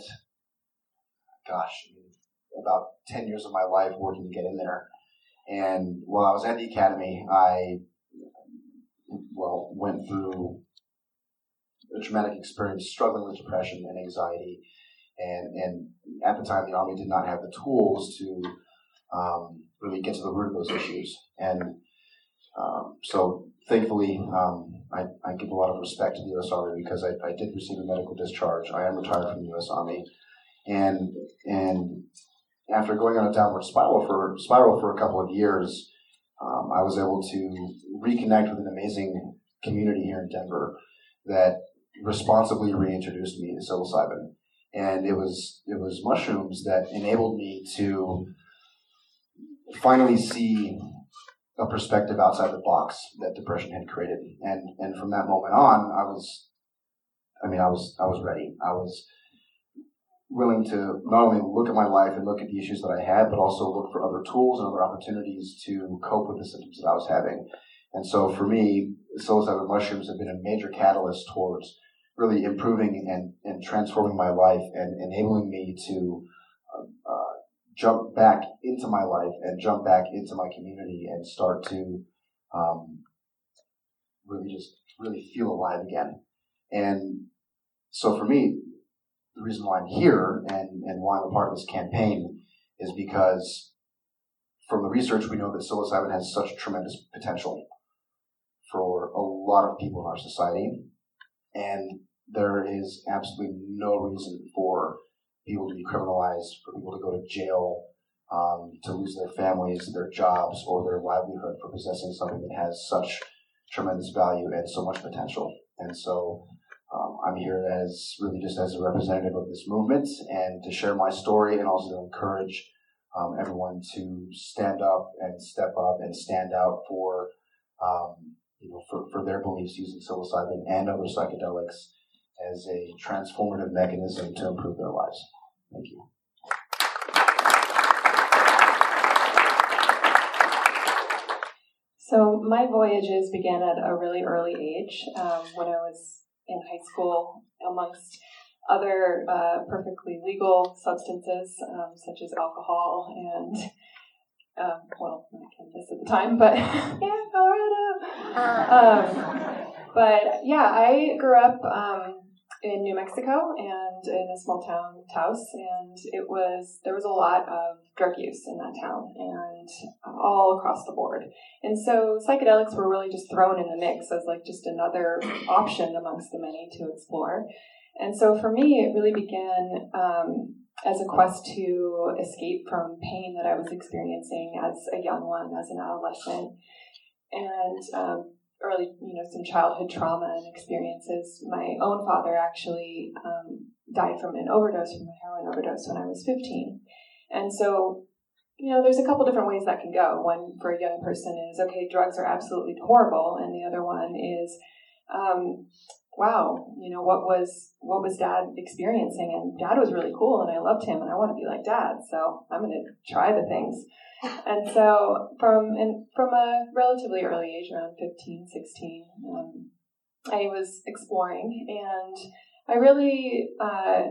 gosh, about 10 years of my life working to get in there. And while I was at the academy, I, well, went through a traumatic experience struggling with depression and anxiety. And, and at the time, the Army did not have the tools to um, really get to the root of those issues. And um, so thankfully, um, I, I, give a lot of respect to the U.S. Army because I, I, did receive a medical discharge. I am retired from the U.S. Army, and and after going on a downward spiral for spiral for a couple of years, um, I was able to reconnect with an amazing community here in Denver that responsibly reintroduced me to psilocybin, and it was it was mushrooms that enabled me to finally see a perspective outside the box that depression had created. And and from that moment on, I was, I mean, I was I was ready. I was willing to not only look at my life and look at the issues that I had, but also look for other tools and other opportunities to cope with the symptoms that I was having. And so for me, psilocybin mushrooms have been a major catalyst towards really improving and, and transforming my life and enabling me to uh, uh, jump back into my life and jump back into my community and start to um, really just really feel alive again. And so for me, the reason why I'm here and, and why I'm a part of this campaign is because from the research we know that psilocybin has such tremendous potential for a lot of people in our society. And there is absolutely no reason for people to be criminalized, for people to go to jail, um, to lose their families, their jobs, or their livelihood for possessing something that has such tremendous value and so much potential. And so um, I'm here as really just as a representative of this movement and to share my story and also to encourage um, everyone to stand up and step up and stand out for um, you know for, for their beliefs using psilocybin and other psychedelics as a transformative mechanism to improve their lives. Thank you. So my voyages began at a really early age um, when I was in high school, amongst other uh, perfectly legal substances um, such as alcohol and um, well, not Kansas at the time, but yeah, Colorado. Um, but yeah, I grew up um, in New Mexico and in a small town, Taos, and it was there was a lot of drug use in that town and all across the board. And so psychedelics were really just thrown in the mix as like just another option amongst the many to explore. And so for me, it really began um, as a quest to escape from pain that I was experiencing as a young one, as an adolescent. And um, early, you know, some childhood trauma and experiences. My own father actually um, died from an overdose, from a heroin overdose, when I was 15. And so, you know, there's a couple different ways that can go. One for a young person is, okay, drugs are absolutely horrible, and the other one is, um, wow, you know, what was what was dad experiencing? And dad was really cool, and I loved him, and I want to be like dad, so I'm going to try the things and so from and from a relatively early age, around 15, 16, um, I was exploring, and I really uh,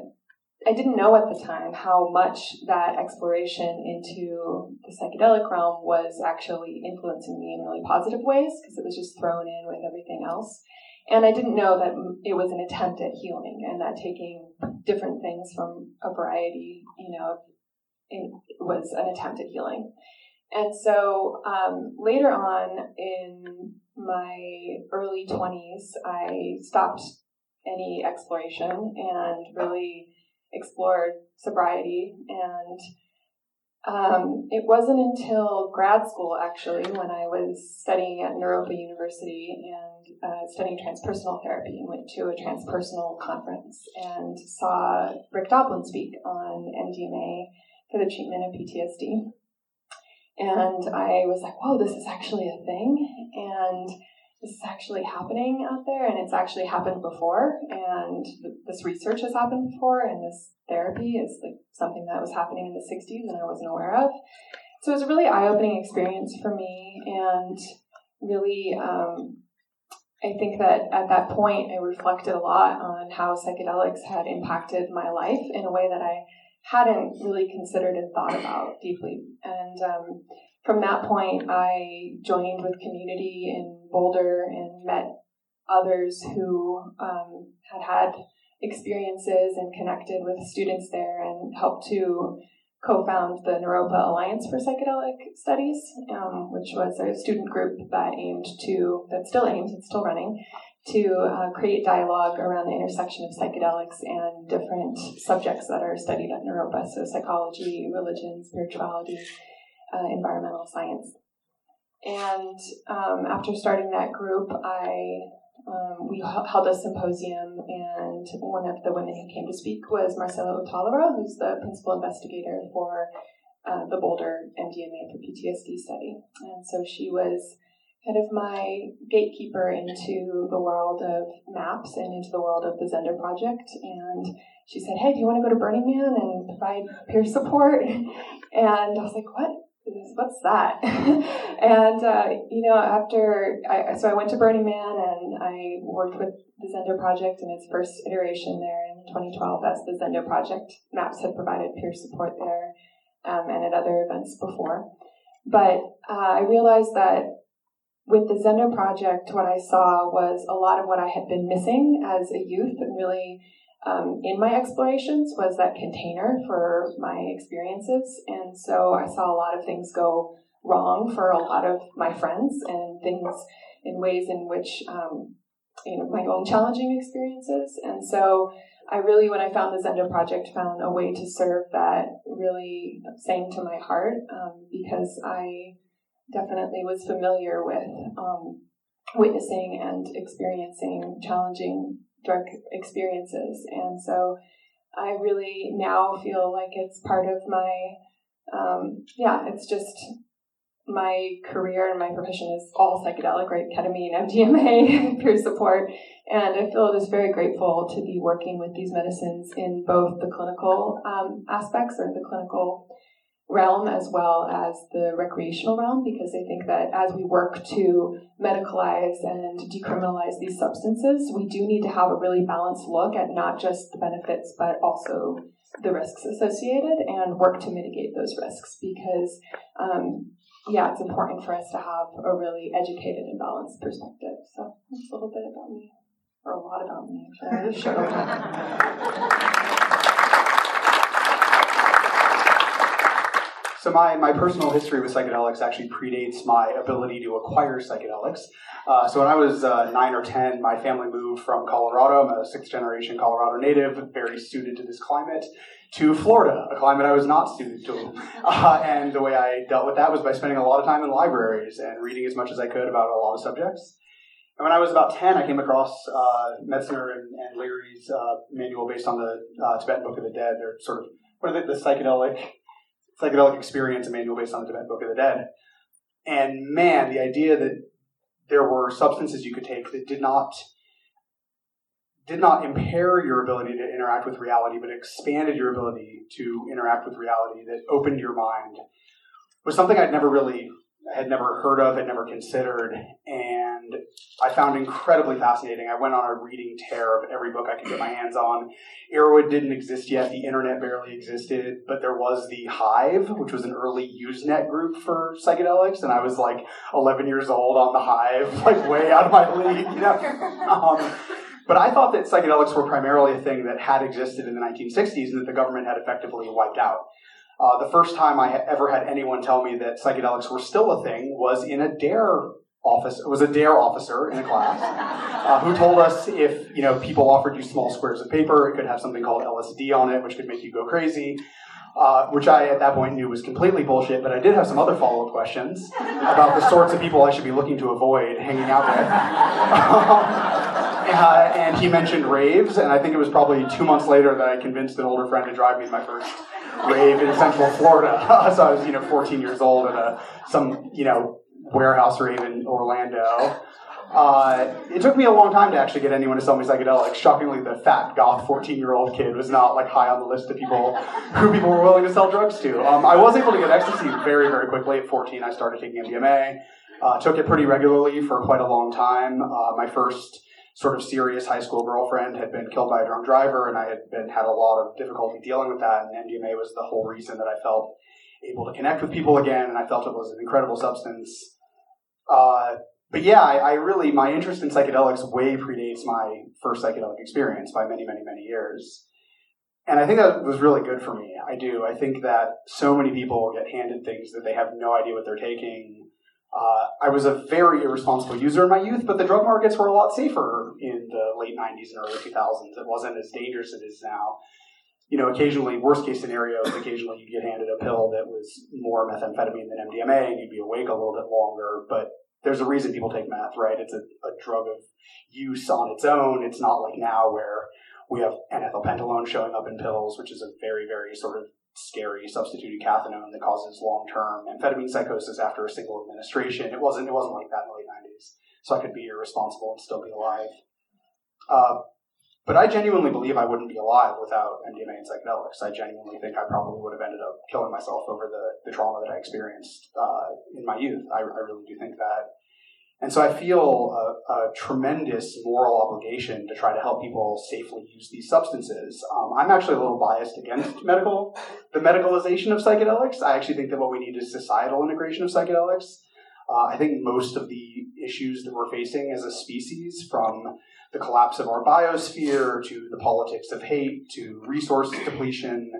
I didn't know at the time how much that exploration into the psychedelic realm was actually influencing me in really positive ways because it was just thrown in with everything else. And I didn't know that it was an attempt at healing and that taking different things from a variety, you know, it was an attempt at healing. And so um, later on in my early 20s, I stopped any exploration and really explored sobriety. And um, it wasn't until grad school, actually, when I was studying at Naropa University and uh, studying transpersonal therapy and went to a transpersonal conference and saw Rick Doblin speak on MDMA for the treatment of PTSD. And I was like, whoa, this is actually a thing. And this is actually happening out there, and it's actually happened before. And this research has happened before, and this therapy is like something that was happening in the 60s and I wasn't aware of. So it was a really eye opening experience for me. And really, um, I think that at that point, I reflected a lot on how psychedelics had impacted my life in a way that I hadn't really considered and thought about deeply. And um, from that point, I joined with community in Boulder and met others who um, had had experiences and connected with students there and helped to co-found the Naropa Alliance for Psychedelic Studies, um, which was a student group that aimed to, that still aims, it's still running, to uh, create dialogue around the intersection of psychedelics and different subjects that are studied at Naropa, so psychology, religion, spirituality, uh, environmental science. And um, after starting that group, I um, we held a symposium, and one of the women who came to speak was Marcela Ot'alora, who's the principal investigator for uh, the Boulder MDMA for PTSD study. And so she was kind of my gatekeeper into the world of MAPS and into the world of the Zendo project. And she said, Hey, do you want to go to Burning Man and provide peer support? And I was like, What? What's that? and, uh, you know, after, I, so I went to Burning Man and I worked with the Zendo project in its first iteration there in 2012 as the Zendo project. MAPS had provided peer support there um, and at other events before. But uh, I realized that with the Zendo project, what I saw was a lot of what I had been missing as a youth and really um, in my explorations was that container for my experiences. And so I saw a lot of things go wrong for a lot of my friends and things in ways in which, um, you know, my own challenging experiences. And so I really, when I found the Zendo project, found a way to serve that really sang to my heart um, because I definitely was familiar with um, witnessing and experiencing challenging drug experiences. And so I really now feel like it's part of my, um, yeah, it's just my career and my profession is all psychedelic, right? Ketamine, MDMA, peer support. And I feel just very grateful to be working with these medicines in both the clinical um, aspects or the clinical realm as well as the recreational realm because I think that as we work to medicalize and decriminalize these substances, we do need to have a really balanced look at not just the benefits but also the risks associated and work to mitigate those risks because um, yeah, it's important for us to have a really educated and balanced perspective. So that's a little bit about me, or a lot about me. So my, my personal history with psychedelics actually predates my ability to acquire psychedelics. Uh, so when I was uh, nine or ten, my family moved from Colorado. I'm a sixth generation Colorado native, very suited to this climate, to Florida, a climate I was not suited to. Uh, and the way I dealt with that was by spending a lot of time in libraries and reading as much as I could about a lot of subjects. And when I was about 10, I came across uh, Metzner and, and Leary's uh, manual based on the uh, Tibetan Book of the Dead. They're sort of, what are the psychedelic psychedelic experience, a manual based on the Tibetan Book of the Dead. And man, the idea that there were substances you could take that did not did not impair your ability to interact with reality, but expanded your ability to interact with reality, that opened your mind, was something I'd never really had never heard of, had never considered, and I found incredibly fascinating. I went on a reading tear of every book I could get my hands on. Erowid didn't exist yet, the internet barely existed, but there was the Hive, which was an early Usenet group for psychedelics, and I was like 11 years old on the Hive, like way out of my league, you know. Um, but I thought that psychedelics were primarily a thing that had existed in the 1960s and that the government had effectively wiped out. Uh, the first time I ever had anyone tell me that psychedelics were still a thing was in a DARE office. It was a DARE officer in a class uh, who told us if you know people offered you small squares of paper, it could have something called LSD on it, which could make you go crazy. Uh, which I at that point knew was completely bullshit, but I did have some other follow up questions about the sorts of people I should be looking to avoid hanging out with. Uh, and he mentioned raves, and I think it was probably two months later that I convinced an older friend to drive me to my first rave in Central Florida. so I was, you know, 14 years old at a some, you know, warehouse rave in Orlando. Uh, it took me a long time to actually get anyone to sell me psychedelics. Shockingly, the fat goth 14 year old kid was not like high on the list of people who people were willing to sell drugs to. Um, I was able to get ecstasy very, very quickly. At 14, I started taking MDMA. Uh, took it pretty regularly for quite a long time. Uh, my first sort of serious high school girlfriend had been killed by a drunk driver, and I had been had a lot of difficulty dealing with that. And MDMA was the whole reason that I felt able to connect with people again, and I felt it was an incredible substance. Uh, but yeah, I, I, really my interest in psychedelics way predates my first psychedelic experience by many, many, many years. And I think that was really good for me. I do. I think that so many people get handed things that they have no idea what they're taking uh, I was a very irresponsible user in my youth, but the drug markets were a lot safer in the late 90s and early 2000s. It wasn't as dangerous as it is now. You know, occasionally, worst case scenarios, occasionally you'd get handed a pill that was more methamphetamine than MDMA and you'd be awake a little bit longer. But there's a reason people take meth, right? It's a, a drug of use on its own. It's not like now where we have N-ethylpentylone showing up in pills, which is a very, very sort of scary substituted cathinone that causes long-term amphetamine psychosis after a single administration. It wasn't. It wasn't like that in the late '90s. So I could be irresponsible and still be alive. Uh, but I genuinely believe I wouldn't be alive without MDMA and psychedelics. I genuinely think I probably would have ended up killing myself over the, the trauma that I experienced uh, in my youth. I, I really do think that. And so I feel a, a, tremendous moral obligation to try to help people safely use these substances. Um, I'm actually a little biased against medical, the medicalization of psychedelics. I actually think that what we need is societal integration of psychedelics. Uh, I think most of the issues that we're facing as a species, from the collapse of our biosphere to the politics of hate to resource depletion,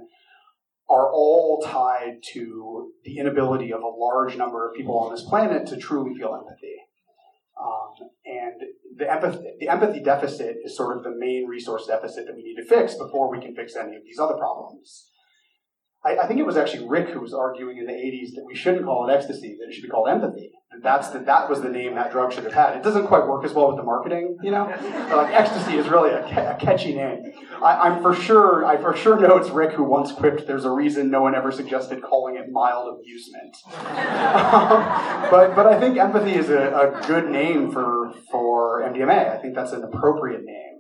are all tied to the inability of a large number of people on this planet to truly feel empathy. Um, and the empathy, the empathy deficit is sort of the main resource deficit that we need to fix before we can fix any of these other problems. I, I, think it was actually Rick who was arguing in the 80s that we shouldn't call it ecstasy, that it should be called empathy. That that's the, that was the name that drug should have had. It doesn't quite work as well with the marketing, you know? Like ecstasy is really a, a catchy name. I, am for sure, I for sure know it's Rick who once quipped, "There's a reason no one ever suggested calling it mild amusement." um, but but I think empathy is a, a good name for for MDMA. I think that's an appropriate name.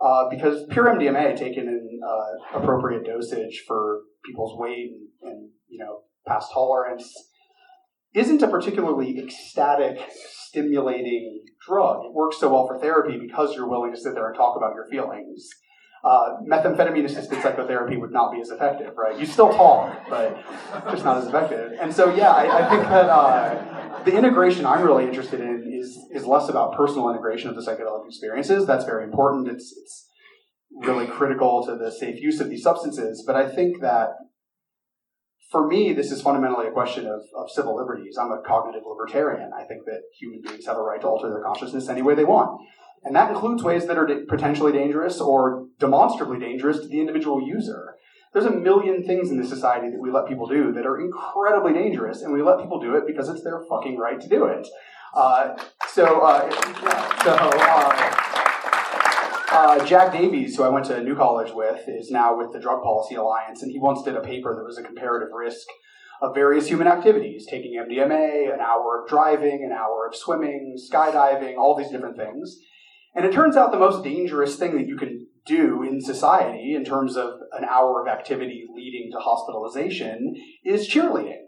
Uh, because pure MDMA taken in uh, appropriate dosage for people's weight and, and, you know past tolerance isn't a particularly ecstatic, stimulating drug. It works so well for therapy because you're willing to sit there and talk about your feelings. Uh, methamphetamine assisted psychotherapy would not be as effective, right? You still talk, but just not as effective. And so, yeah, I, I think that uh, the integration I'm really interested in is is less about personal integration of the psychedelic experiences. That's very important. It's it's really critical to the safe use of these substances. But I think that for me, this is fundamentally a question of, of civil liberties. I'm a cognitive libertarian. I think that human beings have a right to alter their consciousness any way they want. And that includes ways that are potentially dangerous or demonstrably dangerous to the individual user. There's a million things in this society that we let people do that are incredibly dangerous, and we let people do it because it's their fucking right to do it. Uh, so, uh, so uh, uh, Jag Davies, who I went to New College with, is now with the Drug Policy Alliance, and he once did a paper that was a comparative risk of various human activities, taking MDMA, an hour of driving, an hour of swimming, skydiving, all these different things. And it turns out the most dangerous thing that you can do in society in terms of an hour of activity leading to hospitalization is cheerleading.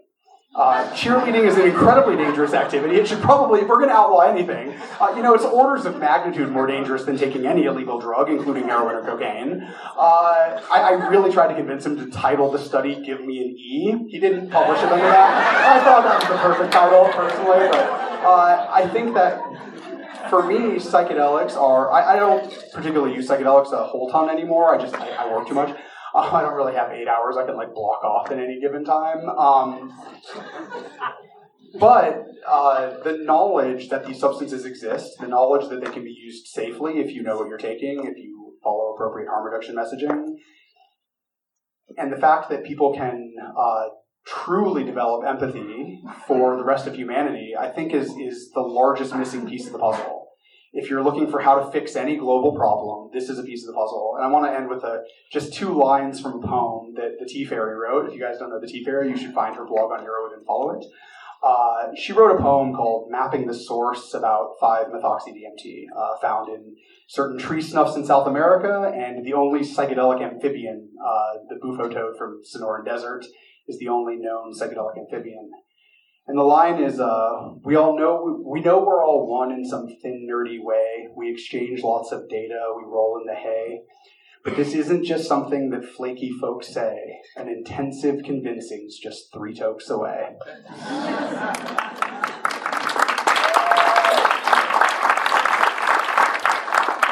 Uh, cheerleading is an incredibly dangerous activity. It should probably, if we're going to outlaw anything, uh, you know, it's orders of magnitude more dangerous than taking any illegal drug, including heroin or cocaine. Uh, I, I, really tried to convince him to title the study "Give Me an E." He didn't publish it under that. I thought that was the perfect title, personally, but uh, I think that for me, psychedelics are. I, I, don't particularly use psychedelics a whole ton anymore. I just I, I work too much. Uh, I don't really have eight hours I can like block off in any given time. Um, but uh, the knowledge that these substances exist, the knowledge that they can be used safely if you know what you're taking, if you follow appropriate harm reduction messaging, and the fact that people can uh, truly develop empathy for the rest of humanity, I think is is the largest missing piece of the puzzle if you're looking for how to fix any global problem, this is a piece of the puzzle. And I want to end with a, just two lines from a poem that the Tea Fairy wrote. If you guys don't know the Tea Fairy, you should find her blog on Erowid and follow it. Uh, she wrote a poem called Mapping the Source about 5-methoxy-DMT, uh, found in certain tree snuffs in South America, and the only psychedelic amphibian, uh, the bufo toad from Sonoran Desert, is the only known psychedelic amphibian. And the line is, uh, we all know we know we're all one in some thin, nerdy way. We exchange lots of data. We roll in the hay. But this isn't just something that flaky folks say. An intensive convincing's just three tokes away.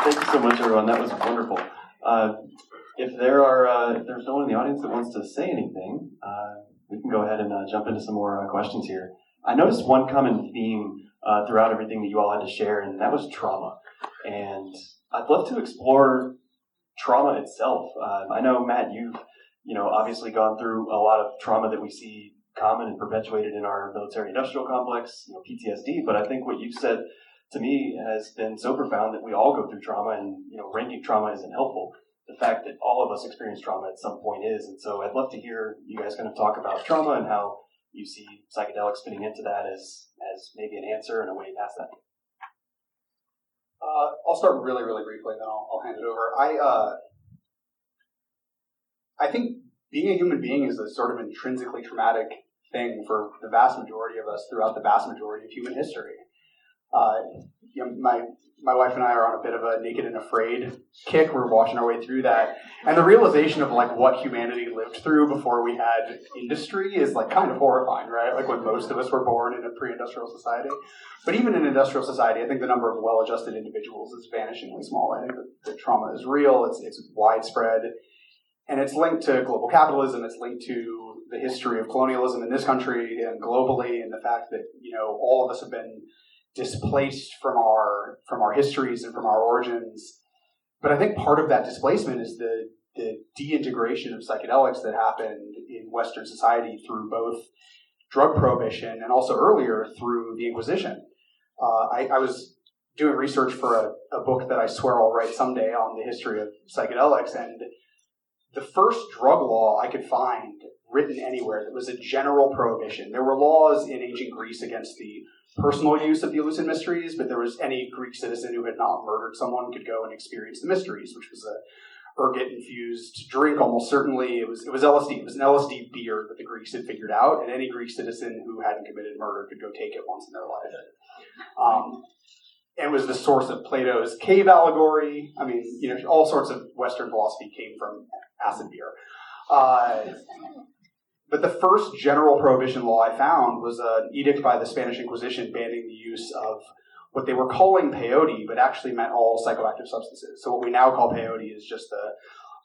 Thank you so much, everyone. That was wonderful. Uh, if there are, uh, if there's no one in the audience that wants to say anything, uh, we can go ahead and uh, jump into some more uh, questions here. I noticed one common theme uh, throughout everything that you all had to share, and that was trauma. And I'd love to explore trauma itself. Uh, I know, Matt, you've you know obviously gone through a lot of trauma that we see common and perpetuated in our military-industrial complex, you know, PTSD. But I think what you've said to me has been so profound that we all go through trauma, and you know, ranking trauma isn't helpful the fact that all of us experience trauma at some point is. And so I'd love to hear you guys kind of talk about trauma and how you see psychedelics fitting into that as as maybe an answer and a way past that. Uh, I'll start really, really briefly, then I'll, I'll hand it over. I uh, I think being a human being is a sort of intrinsically traumatic thing for the vast majority of us throughout the vast majority of human history. Uh, you know, my my wife and I are on a bit of a naked and afraid kick. We're watching our way through that, and the realization of like what humanity lived through before we had industry is like kind of horrifying, right? Like when most of us were born in a pre-industrial society. But even in industrial society, I think the number of well-adjusted individuals is vanishingly small. I think that, that trauma is real. It's it's widespread, and it's linked to global capitalism. It's linked to the history of colonialism in this country and globally, and the fact that you know all of us have been displaced from our from our histories and from our origins. But I think part of that displacement is the the deintegration of psychedelics that happened in Western society through both drug prohibition and also earlier through the Inquisition. Uh, I, I, was doing research for a, a, book that I swear I'll write someday on the history of psychedelics, and the first drug law I could find written anywhere that was a general prohibition. There were laws in ancient Greece against the personal use of the Eleusinian Mysteries, but there was any Greek citizen who had not murdered someone could go and experience the mysteries, which was a ergot infused drink almost certainly it was it was LSD. It was an LSD beer that the Greeks had figured out, and any Greek citizen who hadn't committed murder could go take it once in their life. Um, and was the source of Plato's cave allegory. I mean, you know, all sorts of Western philosophy came from acid beer. Uh, but the first general prohibition law I found was an edict by the Spanish Inquisition banning the use of what they were calling peyote, but actually meant all psychoactive substances. So what we now call peyote is just the,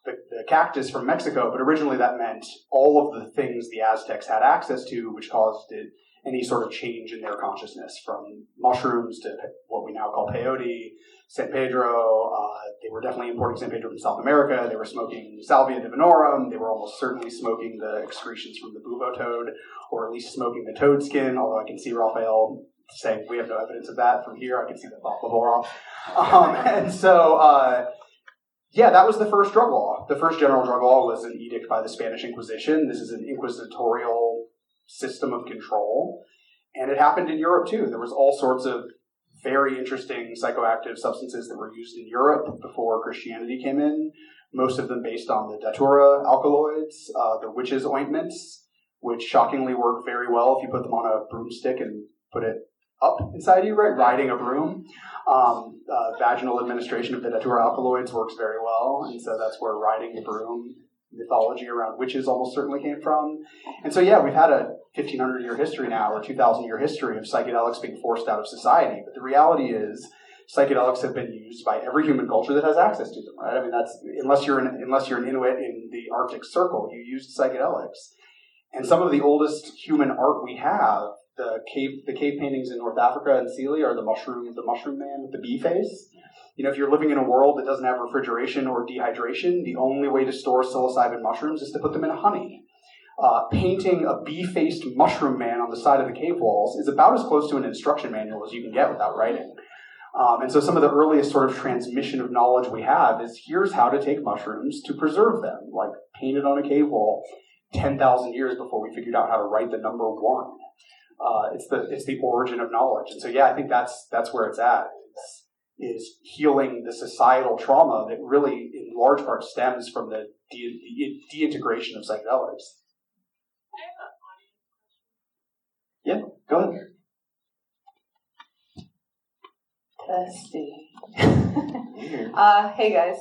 the, the cactus from Mexico, but originally that meant all of the things the Aztecs had access to, which caused it any sort of change in their consciousness, from mushrooms to what we now call peyote, San Pedro. Uh, they were definitely importing San Pedro from South America. They were smoking Salvia divinorum. They were almost certainly smoking the excretions from the bufo toad, or at least smoking the toad skin. Although I can see Raphael saying we have no evidence of that from here. I can see the thought bubble. Um, and so, uh, yeah, that was the first drug law. The first general drug law was an edict by the Spanish Inquisition. This is an inquisitorial system of control. And it happened in Europe too. There was all sorts of very interesting psychoactive substances that were used in Europe before Christianity came in, most of them based on the datura alkaloids, uh, the witches' ointments, which shockingly work very well if you put them on a broomstick and put it up inside you, right? Riding a broom. Um, uh, vaginal administration of the datura alkaloids works very well, and so that's where riding the broom mythology around witches almost certainly came from. And so, yeah, we've had a 1500 year history now, or 2000 year history of psychedelics being forced out of society. But the reality is, psychedelics have been used by every human culture that has access to them, right? I mean, that's unless you're an, unless you're an Inuit in the Arctic Circle, you used psychedelics. And some of the oldest human art we have, the cave the cave paintings in North Africa and Sealy are the mushroom the mushroom man with the bee face. You know, if you're living in a world that doesn't have refrigeration or dehydration, the only way to store psilocybin mushrooms is to put them in honey. Uh, painting a bee-faced mushroom man on the side of the cave walls is about as close to an instruction manual as you can get without writing. Um, and so some of the earliest sort of transmission of knowledge we have is here's how to take mushrooms to preserve them, like painted on a cave wall 10,000 years before we figured out how to write the number one. Uh, it's the it's the origin of knowledge, and so yeah, I think that's that's where it's at. It's, is healing the societal trauma that really, in large part, stems from the de- de- deintegration of psychedelics. Yeah, go ahead. Testy. uh, hey guys.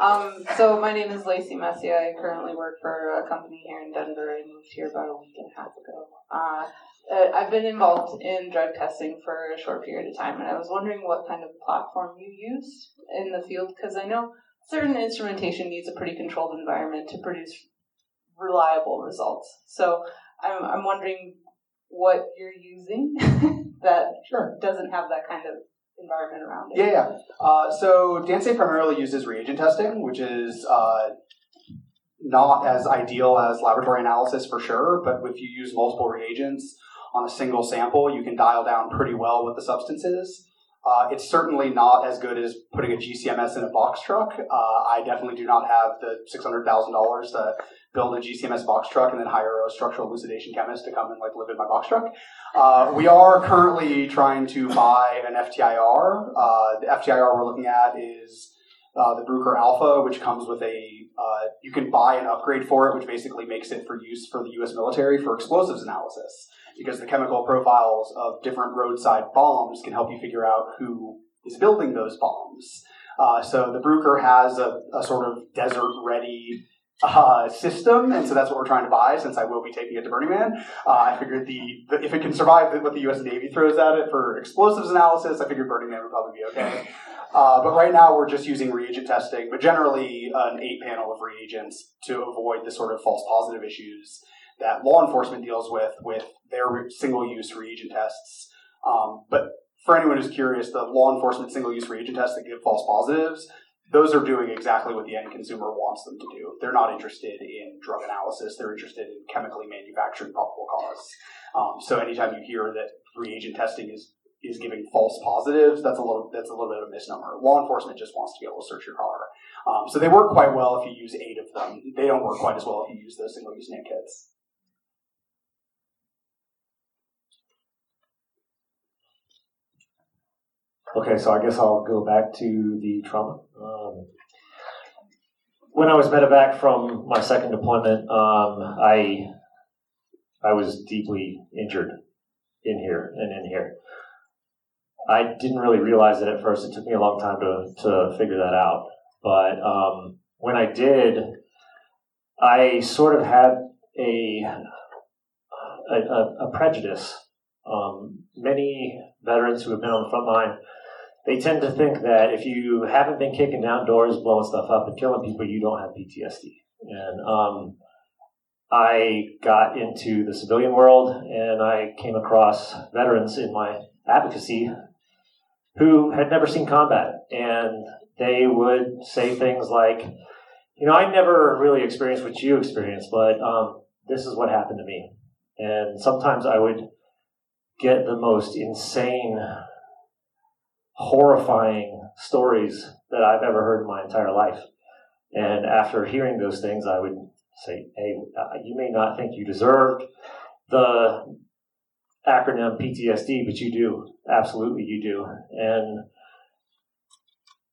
Um, so my name is Lacey Messia. I currently work for a company here in Denver. I moved here about a week and a half ago. Uh, uh, I've been involved in drug testing for a short period of time, and I was wondering what kind of platform you use in the field because I know certain instrumentation needs a pretty controlled environment to produce reliable results. So I'm, I'm wondering what you're using that sure. doesn't have that kind of environment around it. Yeah, yeah. Uh, so DanceSafe primarily uses reagent testing, which is uh, not as ideal as laboratory analysis for sure, but if you use multiple reagents on a single sample, you can dial down pretty well what the substance is. Uh, it's certainly not as good as putting a GCMS in a box truck. Uh, I definitely do not have the $600,000 to build a GCMS box truck and then hire a structural elucidation chemist to come and like live in my box truck. Uh, we are currently trying to buy an FTIR. Uh, the FTIR we're looking at is uh, the Bruker Alpha, which comes with a, uh, you can buy an upgrade for it, which basically makes it for use for the U.S. military for explosives analysis because the chemical profiles of different roadside bombs can help you figure out who is building those bombs. Uh, so the Bruker has a, a sort of desert ready uh, system, and so that's what we're trying to buy. Since I will be taking it to Burning Man, uh, I figured the, the, if it can survive what the U.S. Navy throws at it for explosives analysis, I figured Burning Man would probably be okay. Uh, but right now we're just using reagent testing, but generally an eight panel of reagents to avoid the sort of false positive issues that law enforcement deals with with their single use reagent tests. Um, but for anyone who's curious, the law enforcement single use reagent tests that give false positives, those are doing exactly what the end consumer wants them to do. They're not interested in drug analysis, they're interested in chemically manufacturing probable cause. Um, so anytime you hear that reagent testing is is giving false positives, that's a little that's a little bit of a misnomer. Law enforcement just wants to be able to search your car. Um, so they work quite well if you use eight of them. They don't work quite as well if you use those single use NIK kits. Okay, so I guess I'll go back to the trauma. Um, when I was medevac from my second deployment, um, I I was deeply injured in here and in here. I didn't really realize it at first. It took me a long time to to figure that out. But um, when I did, I sort of had a a, a prejudice. Um, many veterans who have been on the front line they tend to think that if you haven't been kicking down doors, blowing stuff up, and killing people, you don't have PTSD. And um, I got into the civilian world, and I came across veterans in my advocacy who had never seen combat, and they would say things like, "You know, I never really experienced what you experienced, but um, this is what happened to me." And sometimes I would get the most insane horrifying stories that I've ever heard in my entire life. And after hearing those things, I would say, hey, uh, you may not think you deserved the acronym PTSD, but you do. Absolutely, you do. And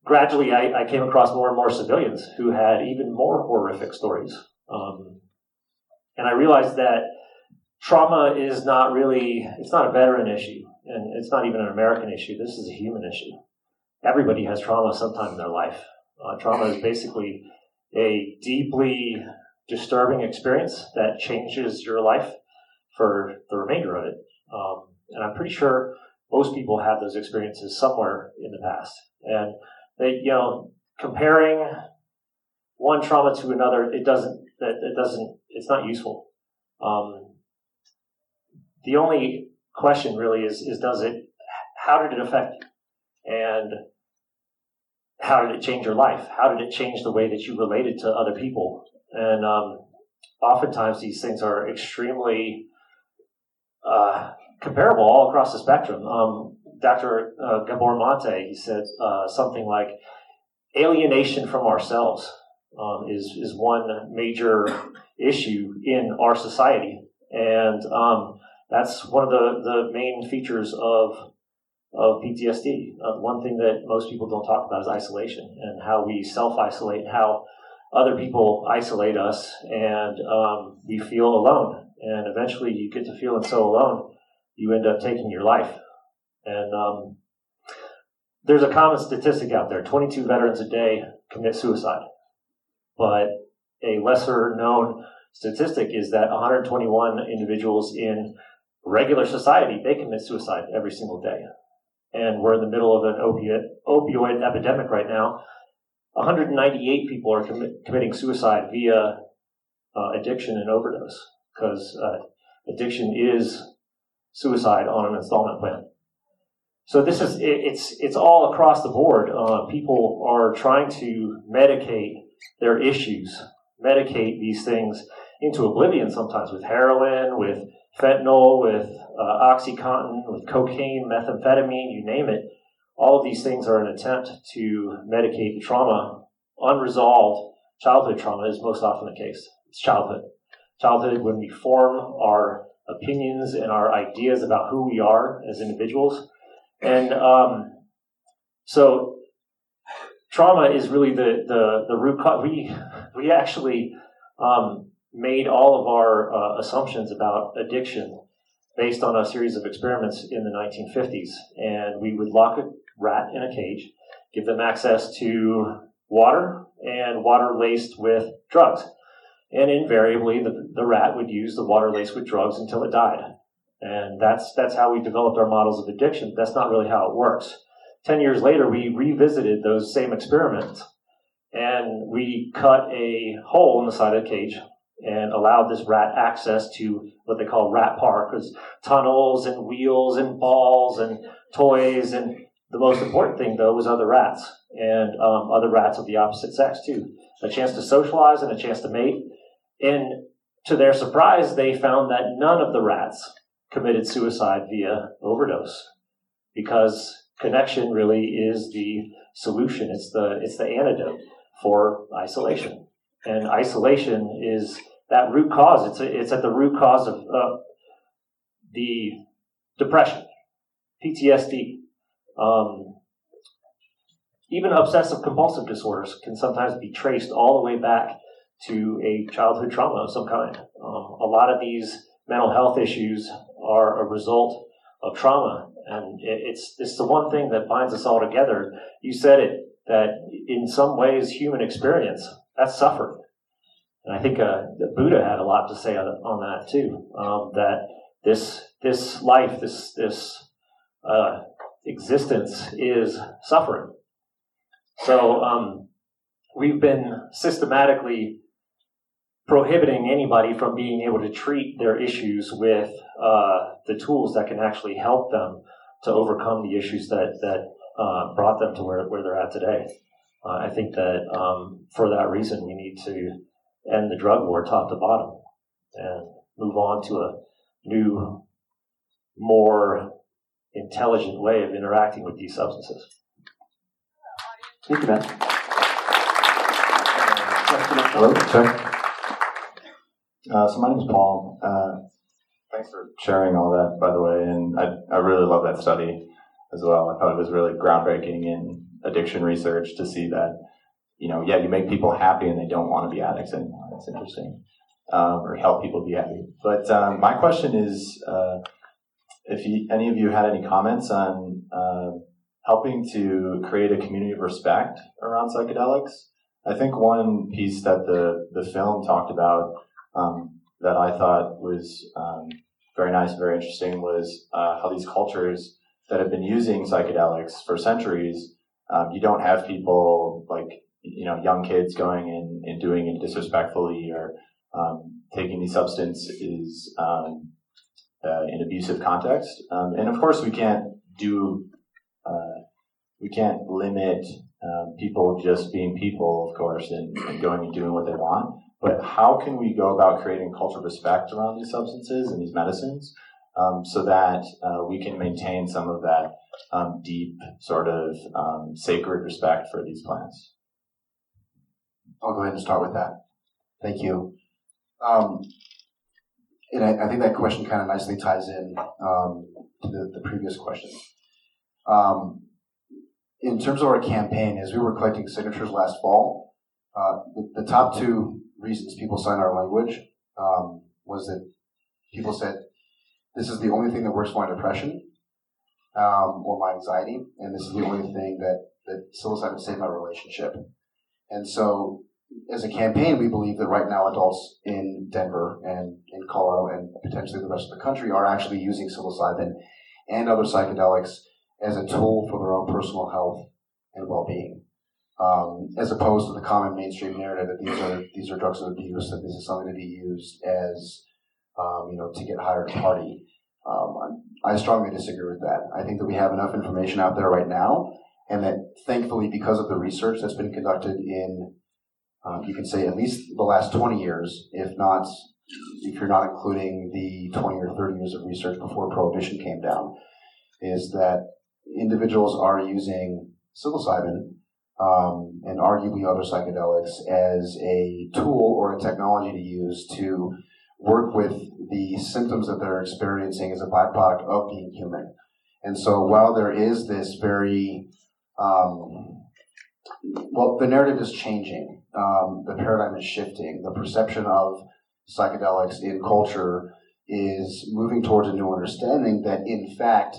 gradually, I, I came across more and more civilians who had even more horrific stories. Um, and I realized that trauma is not really, it's not a veteran issue, and it's not even an American issue. This is a human issue. Everybody has trauma sometime in their life. Uh, trauma is basically a deeply disturbing experience that changes your life for the remainder of it. Um, and I'm pretty sure most people have those experiences somewhere in the past. And they, you know, comparing one trauma to another, it doesn't, it doesn't, it's not useful. Um, the only question really is, is does it, how did it affect you? And how did it change your life? How did it change the way that you related to other people? And um, oftentimes these things are extremely uh, comparable all across the spectrum. Um, Dr. Uh, Gabor Mate, he said uh, something like alienation from ourselves um, is, is one major issue in our society. And um, that's one of the, the main features of of PTSD. Uh, one thing that most people don't talk about is isolation and how we self isolate, how other people isolate us, and um, we feel alone. And eventually, you get to feeling so alone, you end up taking your life. And um, there's a common statistic out there 22 veterans a day commit suicide. But a lesser known statistic is that 121 individuals in regular society they commit suicide every single day and we're in the middle of an opiate, opioid epidemic right now. 198 people are committing suicide via uh, addiction and overdose because uh, addiction is suicide on an installment plan. So this is it, it's it's all across the board. Uh, people are trying to medicate their issues, medicate these things into oblivion sometimes with heroin, with fentanyl, with uh, OxyContin, with cocaine, methamphetamine, you name it. All of these things are an attempt to medicate the trauma. Unresolved childhood trauma is most often the case. It's childhood. Childhood, when we form our opinions and our ideas about who we are as individuals. And um, so trauma is really the, the, the root cause. We, we actually um, made all of our uh, assumptions about addiction based on a series of experiments in the 1950s. And we would lock a rat in a cage, give them access to water and water laced with drugs. And invariably, the, the rat would use the water laced with drugs until it died. And that's, that's how we developed our models of addiction. That's not really how it works. Ten years later, we revisited those same experiments and we cut a hole in the side of the cage and allowed this rat access to what they call rat park, was tunnels and wheels and balls and toys. And the most important thing, though, was other rats and um, other rats of the opposite sex, too. A chance to socialize and a chance to mate. And to their surprise, they found that none of the rats committed suicide via overdose because connection really is the solution. It's the, it's the antidote for isolation. And isolation is that root cause. It's, a, it's at the root cause of uh, the depression, PTSD. Um, even obsessive compulsive disorders can sometimes be traced all the way back to a childhood trauma of some kind. Um, a lot of these mental health issues are a result of trauma, and it, it's it's the one thing that binds us all together. You said it that in some ways, human experience that's suffering. And I think uh, Buddha had a lot to say on, on that too. Um, that this this life, this this uh, existence is suffering. So um, we've been systematically prohibiting anybody from being able to treat their issues with uh, the tools that can actually help them to overcome the issues that that uh, brought them to where, where they're at today. Uh, I think that um, for that reason, we need to end the drug war top to bottom and move on to a new, more intelligent way of interacting with these substances. Thank you, Matt. Hello, sir. Uh, so my name is Paul. Uh, thanks for sharing all that, by the way, and I, I really love that study as well. I thought it was really groundbreaking in addiction research to see that, you know, yeah, you make people happy and they don't want to be addicts anymore. That's interesting. um, or help people be happy. But um, my question is, uh, if you, any of you had any comments on uh, helping to create a community of respect around psychedelics. I think one piece that the, the film talked about um, that I thought was um, very nice, very interesting was uh, how these cultures that have been using psychedelics for centuries, um, you don't have people like you know young kids going in and doing it disrespectfully or um, taking these substances um, uh, in abusive context. Um, and of course, we can't do uh, we can't limit um, people just being people, of course, and, and, going and doing what they want. But how can we go about creating culture of respect around these substances and these medicines um, so that uh, we can maintain some of that um, deep, sort of um, sacred respect for these plants? I'll go ahead and start with that. Thank you. Um, and I, I, think that question kind of nicely ties in um, to the, the, previous question. Um, in terms of our campaign, as we were collecting signatures last fall, uh, the, the, top two reasons people signed our language was that people said, "This is the only thing that works for my depression um, or my anxiety, and this is the only thing that that psilocybin saved my relationship." And so, as a campaign, we believe that right now adults in Denver and in Colorado and potentially the rest of the country are actually using psilocybin and other psychedelics as a tool for their own personal health and well-being, um, as opposed to the common mainstream narrative that these are these are drugs of abuse, that this is something to be used as um, you know to get higher to party. Um, I strongly disagree with that. I think that we have enough information out there right now, and that thankfully, because of the research that's been conducted in, um, you can say at least the last 20 years, if not, if you're not including the 20 or 30 years of research before prohibition came down, is that individuals are using psilocybin um, and arguably other psychedelics as a tool or a technology to use to work with the symptoms that they're experiencing as a byproduct of being human. And so while there is this very, um, well, the narrative is changing, um, the paradigm is shifting, the perception of psychedelics in culture is moving towards a new understanding that in fact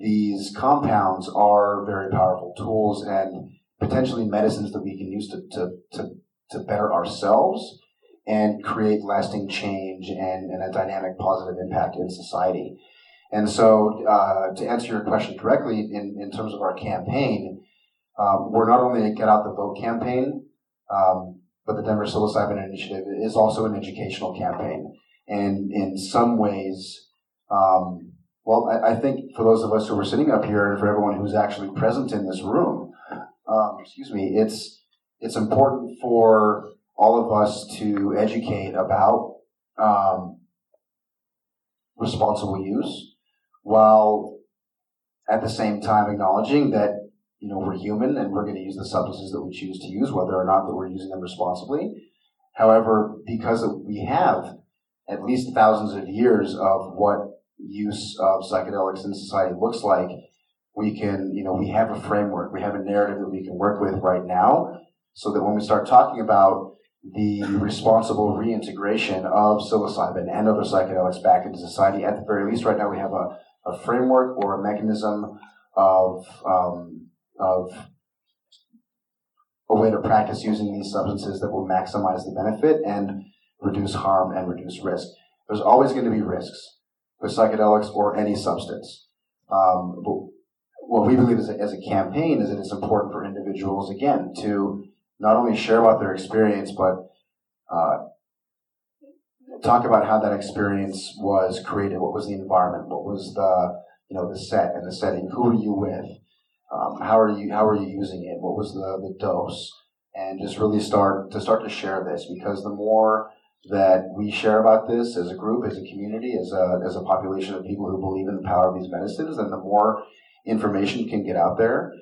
these compounds are very powerful tools and potentially medicines that we can use to, to, to, to better ourselves and create lasting change and, and a dynamic positive impact in society. And so, uh, to answer your question directly, in, in terms of our campaign, um, we're not only a Get Out the Vote campaign, um, but the Denver Psilocybin Initiative is also an educational campaign. And in some ways, um, well, I, I, think for those of us who are sitting up here and for everyone who's actually present in this room, um, excuse me, it's it's important for all of us to educate about um, responsible use, while at the same time acknowledging that you know we're human and we're going to use the substances that we choose to use, whether or not that we're using them responsibly. However, because we have at least thousands of years of what use of psychedelics in society looks like, we can, you know, we have a framework, we have a narrative that we can work with right now, so that when we start talking about the responsible reintegration of psilocybin and other psychedelics back into society, at the very least, right now we have a, a framework or a mechanism of um, of a way to practice using these substances that will maximize the benefit and reduce harm and reduce risk. There's always going to be risks with psychedelics or any substance. Um, what we believe as a, as a campaign is that it's important for individuals, again, to not only share about their experience, but uh, talk about how that experience was created. What was the environment? What was the you know the set and the setting? Who are you with? Um, how are you how are you using it? What was the the dose? And just really start to start to share this because the more that we share about this as a group, as a community, as a, as a population of people who believe in the power of these medicines, and the more information can get out there.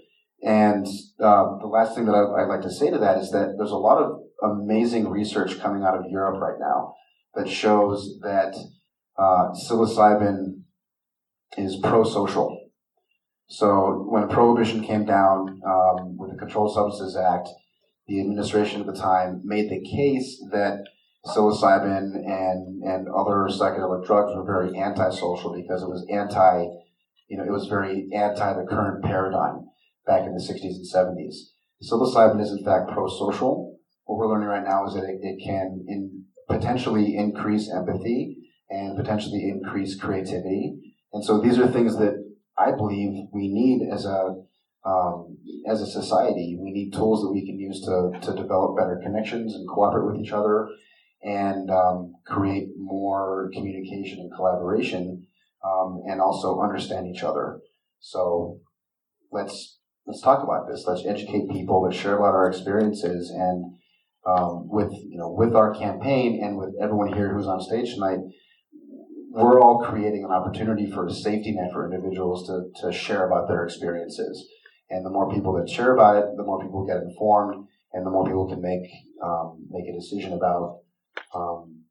And um, the last thing that I, would like to say to that is that there's a lot of amazing research coming out of Europe right now that shows that uh, psilocybin is pro-social. So when prohibition came down um, with the Controlled Substances Act, the administration at the time made the case that psilocybin and and other psychedelic drugs were very antisocial because it was anti, you know, it was very anti the current paradigm back in the 60s and 70s. Psilocybin is in fact pro-social. What we're learning right now is that it, it can in, potentially increase empathy and potentially increase creativity. And so these are things that I believe we need as a um, as a society. We need tools that we can use to to develop better connections and cooperate with each other and um, create more communication and collaboration um, and also understand each other. So let's let's talk about this. Let's educate people. Let's share about our experiences and um, with you know with our campaign and with everyone here who's on stage tonight. We're all creating an opportunity for a safety net for individuals to, to share about their experiences. And the more people that share about it, the more people get informed, and the more people can make um, make a decision about um,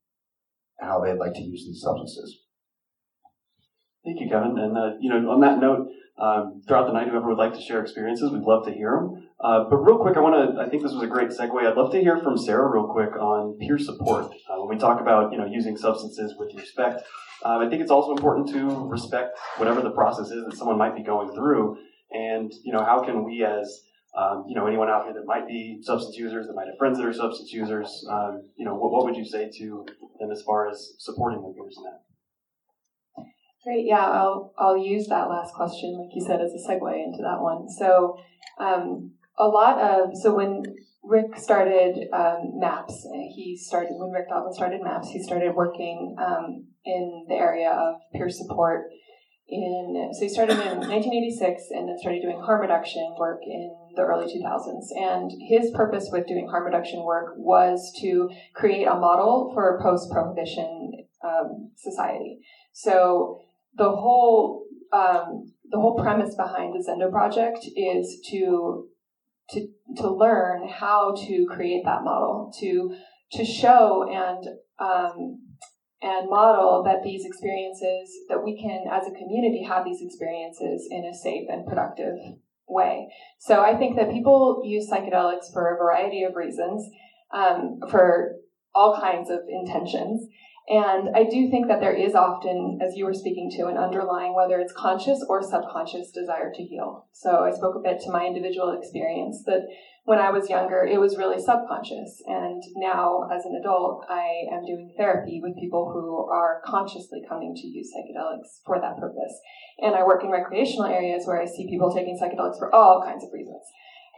how they'd like to use these substances. Thank you, Kevin. And uh, you know, on that note, um, throughout the night, whoever would like to share experiences, we'd love to hear them. Uh, but real quick, I want to. I think this was a great segue. I'd love to hear from Sara real quick on peer support. Uh, when we talk about you know using substances with respect, um, I think it's also important to respect whatever the process is that someone might be going through, and you know how can we as um, you know anyone out here that might be substance users, that might have friends that are substance users, um, you know what, what would you say to them as far as supporting their peers in that? Great. Yeah, I'll I'll use that last question, like you said, as a segue into that one. So, um, a lot of so when Rick started um, MAPS, he started when Rick Doblin started MAPS. He started working um, in the area of peer support. In so he started in 1986 and then started doing harm reduction work in the early 2000s. And his purpose with doing harm reduction work was to create a model for a post prohibition um, society. So the whole um, the whole premise behind the Zendo project is to to to learn how to create that model to to show and um, and model that these experiences that we can as a community have these experiences in a safe and productive way. So i think that people use psychedelics for a variety of reasons um, for all kinds of intentions and I do think that there is often, as you were speaking to, an underlying, whether it's conscious or subconscious desire to heal. So I spoke a bit to my individual experience that when I was younger, it was really subconscious. And now, as an adult, I am doing therapy with people who are consciously coming to use psychedelics for that purpose. And I work in recreational areas where I see people taking psychedelics for all kinds of reasons.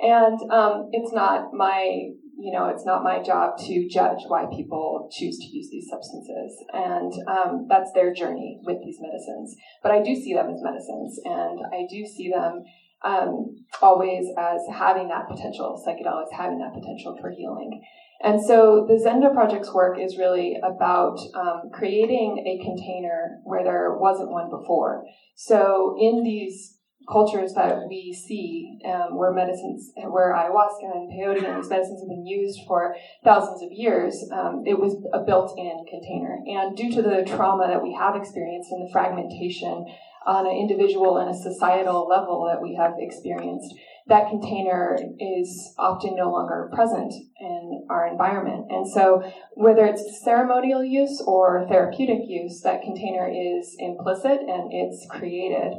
And um, it's not my you know, it's not my job to judge why people choose to use these substances. And um, that's their journey with these medicines. But I do see them as medicines, and I do see them um, always as having that potential, psychedelics having that potential for healing. And so the Zendo Project's work is really about um, creating a container where there wasn't one before. So in these cultures that we see um, where medicines, where ayahuasca and peyote and these medicines have been used for thousands of years, um, it was a built-in container. And due to the trauma that we have experienced and the fragmentation on an individual and a societal level that we have experienced, that container is often no longer present in our environment. And so, whether it's ceremonial use or therapeutic use, that container is implicit and it's created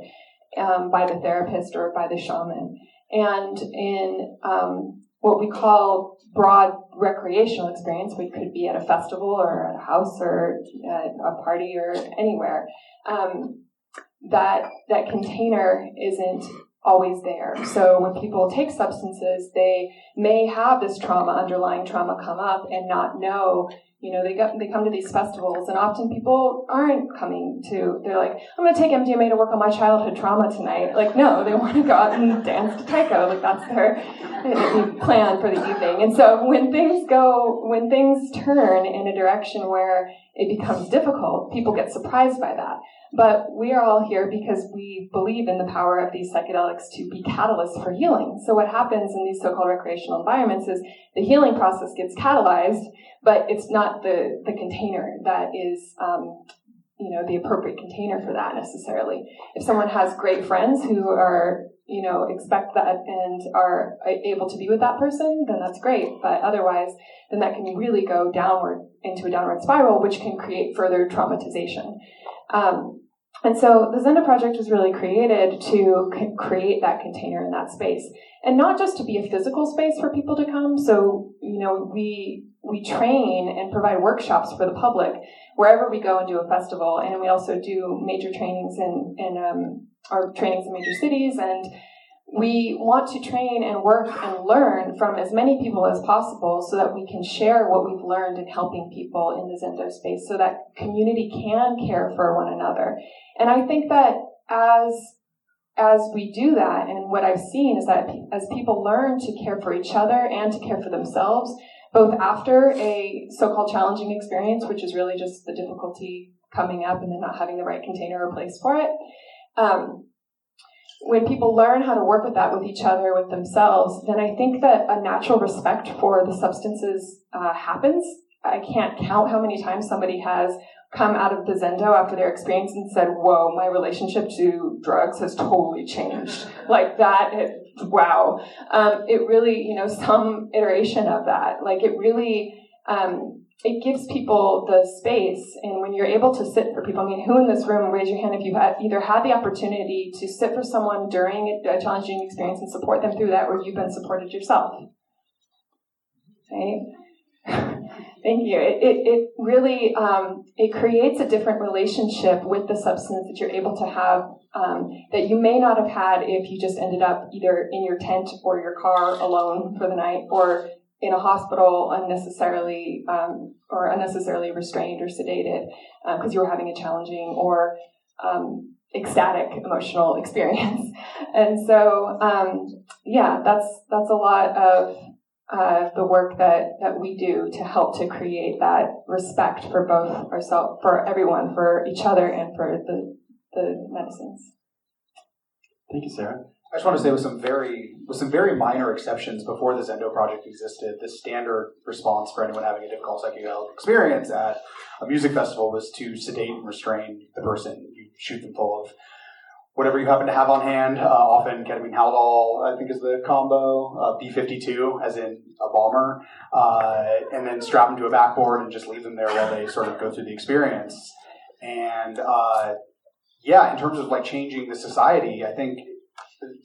um, by the therapist or by the shaman. And in um, what we call broad recreational experience, which could be at a festival or at a house or at a party or anywhere, um, that that container isn't always there. So when people take substances, they may have this trauma, underlying trauma come up and not know you know, they go, they come to these festivals, and often people aren't coming to. They're like, I'm going to take MDMA to work on my childhood trauma tonight. Like, no, they want to go out and dance to taiko. Like that's their plan for the evening. And so when things go, when things turn in a direction where it becomes difficult, people get surprised by that. But we are all here because we believe in the power of these psychedelics to be catalysts for healing. So what happens in these so-called recreational environments is the healing process gets catalyzed, but it's not the, the container that is, um, you know, the appropriate container for that necessarily. If someone has great friends who are, you know, expect that and are able to be with that person, then that's great. But otherwise, then that can really go downward into a downward spiral, which can create further traumatization. Um, and so the Zendo project was really created to create that container in that space, and not just to be a physical space for people to come. So you know, we we train and provide workshops for the public wherever we go and do a festival, and we also do major trainings in in um, our trainings in major cities and we want to train and work and learn from as many people as possible so that we can share what we've learned in helping people in the Zendo space so that community can care for one another. And I think that as as we do that, and what I've seen is that as people learn to care for each other and to care for themselves, both after a so-called challenging experience, which is really just the difficulty coming up and then not having the right container or place for it, um, when people learn how to work with that with each other, with themselves, then I think that a natural respect for the substances uh, happens. I can't count how many times somebody has come out of the Zendo after their experience and said, Whoa, my relationship to drugs has totally changed. like that, it, wow. Um, it really, you know, some iteration of that. Like it really, um, it gives people the space and when you're able to sit for people i mean who in this room raise your hand if you've had, either had the opportunity to sit for someone during a challenging experience and support them through that or you've been supported yourself okay thank you it, it, it really um, it creates a different relationship with the substance that you're able to have um, that you may not have had if you just ended up either in your tent or your car alone for the night or in a hospital unnecessarily um, or unnecessarily restrained or sedated because uh, you were having a challenging or um, ecstatic emotional experience. and so, um, yeah, that's that's a lot of uh, the work that that we do to help to create that respect for both ourselves, for everyone, for each other, and for the the medicines. Thank you, Sara. I just want to say with some very with some very minor exceptions before the Zendo project existed, the standard response for anyone having a difficult psychedelic experience at a music festival was to sedate and restrain the person. You shoot them full of whatever you happen to have on hand. Uh, often ketamine Haldol, I think, is the combo. Uh, B52, as in a bomber, uh, and then strap them to a backboard and just leave them there while they sort of go through the experience. And uh, yeah, in terms of like changing the society, I think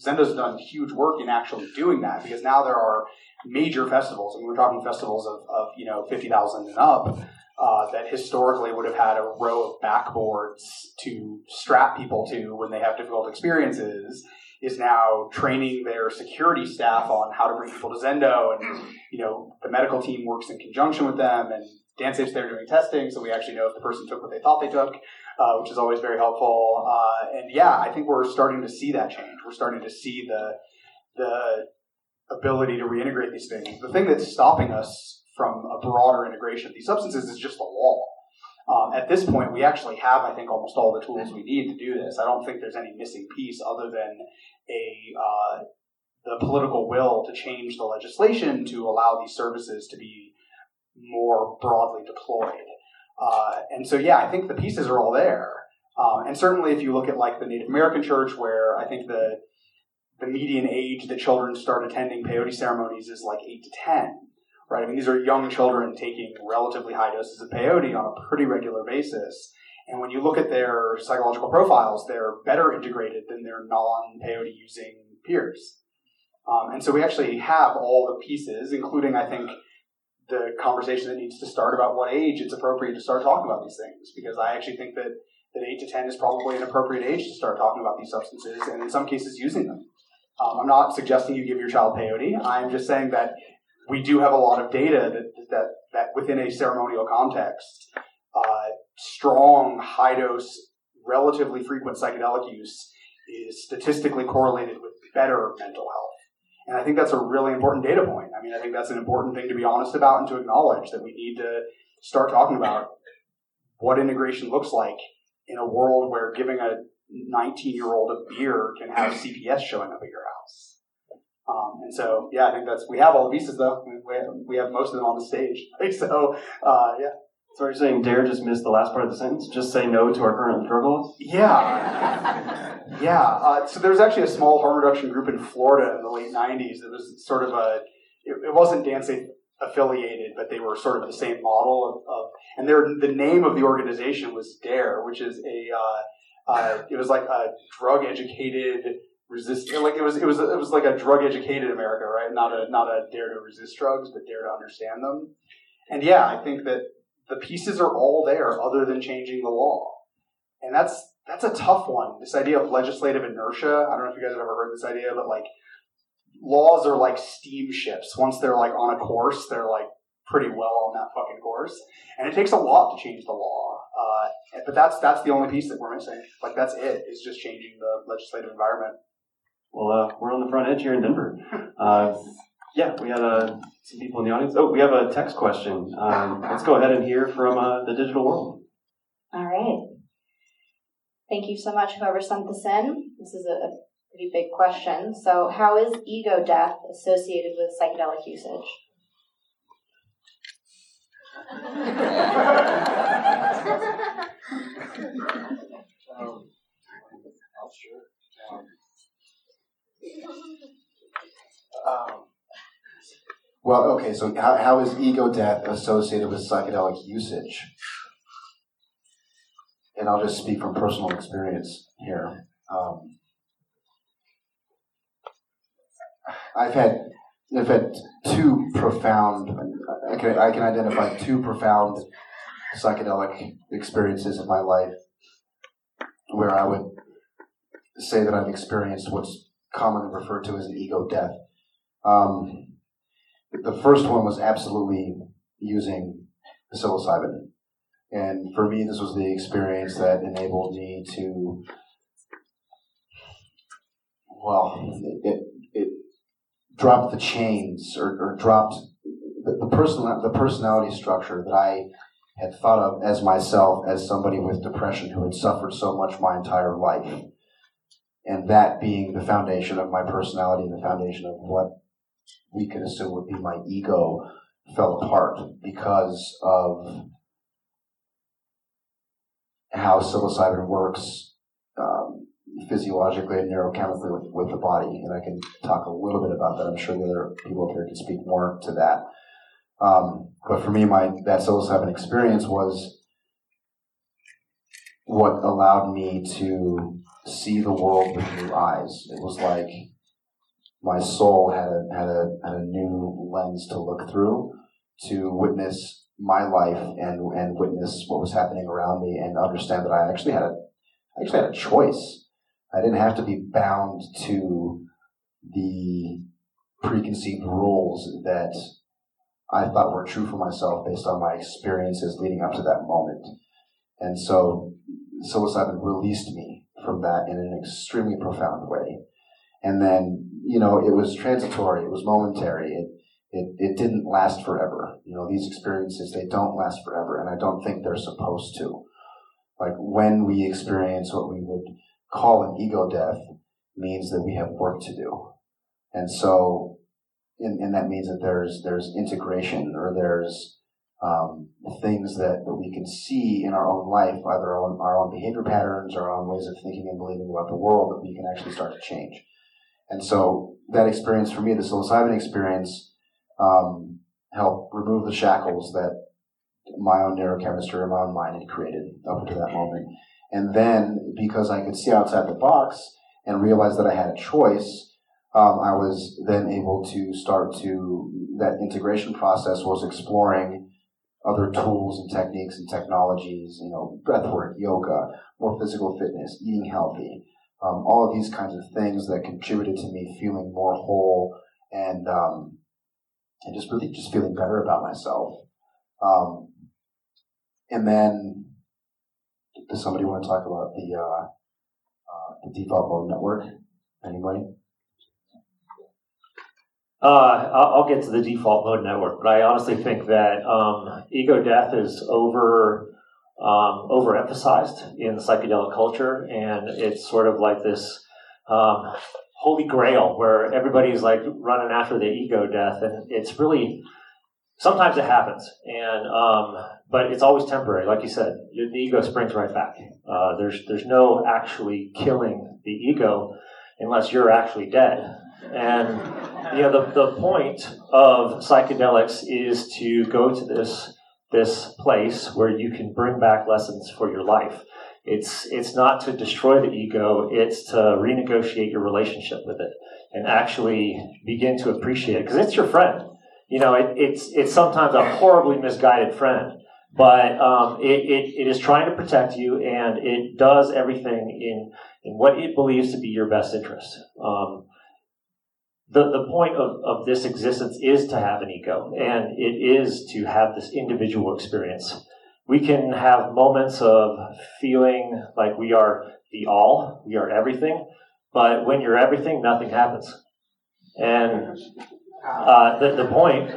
Zendo's done huge work in actually doing that because now there are major festivals. Mean, we're talking festivals of, of you know fifty thousand and up uh, that historically would have had a row of backboards to strap people to when they have difficult experiences. Is now training their security staff on how to bring people to Zendo, and you know the medical team works in conjunction with them, and DanceSafe's there doing testing, so we actually know if the person took what they thought they took uh, which is always very helpful. Uh, and yeah, I think we're starting to see that change. We're starting to see the the ability to reintegrate these things. The thing that's stopping us from a broader integration of these substances is just the law. Um, at this point, we actually have, I think, almost all the tools we need to do this. I don't think there's any missing piece other than a uh, the political will to change the legislation to allow these services to be more broadly deployed. Uh, and so, yeah, I think the pieces are all there. Um, and certainly, if you look at like the Native American church, where I think the the median age that children start attending peyote ceremonies is like eight to ten, right? I mean, these are young children taking relatively high doses of peyote on a pretty regular basis. And when you look at their psychological profiles, they're better integrated than their non-peyote using peers. Um, and so we actually have all the pieces, including, I think, the conversation that needs to start about what age it's appropriate to start talking about these things. Because I actually think that, that 8 to 10 is probably an appropriate age to start talking about these substances and in some cases using them. Um, I'm not suggesting you give your child peyote. I'm just saying that we do have a lot of data that, that, that within a ceremonial context, uh, strong, high dose, relatively frequent psychedelic use is statistically correlated with better mental health. And I think that's a really important data point. I mean, I think that's an important thing to be honest about and to acknowledge that we need to start talking about what integration looks like in a world where giving a 19 year old a beer can have CPS showing up at your house. Um, and so, yeah, I think that's, we have all the pieces though. We have, we have most of them on the stage. so, uh, yeah. So are you saying Dare just missed the last part of the sentence? Just say no to our current laws? Yeah. yeah. Uh, so there was actually a small harm reduction group in Florida in the late 90s that was sort of a, it, it wasn't Dance affiliated, but they were sort of the same model of, of and their the name of the organization was DARE, which is a uh, uh, it was like a drug educated resist like it was it was it was like a drug educated America, right? Not a not a dare to resist drugs, but dare to understand them. And yeah, I think that the pieces are all there, other than changing the law, and that's that's a tough one. This idea of legislative inertia. I don't know if you guys have ever heard this idea, but like laws are like steamships. Once they're like on a course, they're like pretty well on that fucking course, and it takes a lot to change the law. Uh, but that's that's the only piece that we're missing. Like that's it. it. Is just changing the legislative environment. Well, uh, we're on the front edge here in Denver. Uh, yeah, we had uh, some people in the audience. Oh, we have a text question. Um, let's go ahead and hear from uh, the digital world. All right. Thank you so much, whoever sent this in. This is a, a pretty big question. So, how is ego death associated with psychedelic usage? um, sure. Um, um, well, okay, so how, how is ego death associated with psychedelic usage? And I'll just speak from personal experience here. Um, I've had I've had two profound I can I can identify two profound psychedelic experiences in my life where I would say that I've experienced what's commonly referred to as an ego death. Um, the first one was absolutely using psilocybin. And for me, this was the experience that enabled me to, well, it, it, dropped the chains or, or dropped the, the, the personality structure that I had thought of as myself as somebody with depression who had suffered so much my entire life and that being the foundation of my personality and the foundation of what we could assume would be my ego fell apart because of how psilocybin works um, physiologically and neurochemically with, with the body. And I can talk a little bit about that. I'm sure the other people up here can speak more to that. Um, but for me, my that psilocybin experience was what allowed me to see the world with new eyes. It was like my soul had a had a had a new lens to look through to witness my life and and witness what was happening around me and understand that I actually had a I actually had a choice. I didn't have to be bound to the preconceived rules that I thought were true for myself based on my experiences leading up to that moment. And so psilocybin released me from that in an extremely profound way. And then, you know, it was transitory, it was momentary, it, it, it didn't last forever. You know, these experiences, they don't last forever, and I don't think they're supposed to. Like, when we experience what we would call an ego death, means that we have work to do. And so, and, and that means that there's, there's integration or there's, um, things that, that we can see in our own life, either our own, our own behavior patterns our own ways of thinking and believing about the world, that we can actually start to change. And so that experience for me, the psilocybin experience, um, helped remove the shackles that my own neurochemistry or my own mind had created up until that moment. And then because I could see outside the box and realize that I had a choice, um, I was then able to start to that integration process was exploring other tools and techniques and technologies, you know, breathwork, yoga, more physical fitness, eating healthy, um, all of these kinds of things that contributed to me feeling more whole and um, and just really just feeling better about myself. Um, and then, does somebody want to talk about the uh, uh, the default mode network? Anybody? Uh, I'll get to the default mode network, but I honestly think that um, ego death is over um, overemphasized in psychedelic culture, and it's sort of like this um, holy grail where everybody's like running after the ego death, and it's really sometimes it happens, and um, but it's always temporary. Like you said, the ego springs right back. Uh, there's there's no actually killing the ego unless you're actually dead. And you know, the, the point of psychedelics is to go to this this place where you can bring back lessons for your life. It's it's not to destroy the ego, it's to renegotiate your relationship with it and actually begin to appreciate it because it's your friend. You know, it, it's it's sometimes a horribly misguided friend, but um, it, it, it is trying to protect you and it does everything in in what it believes to be your best interest. Um, the, the point of, of this existence is to have an ego, and it is to have this individual experience. We can have moments of feeling like we are the all, we are everything, but when you're everything, nothing happens. And uh, the, the point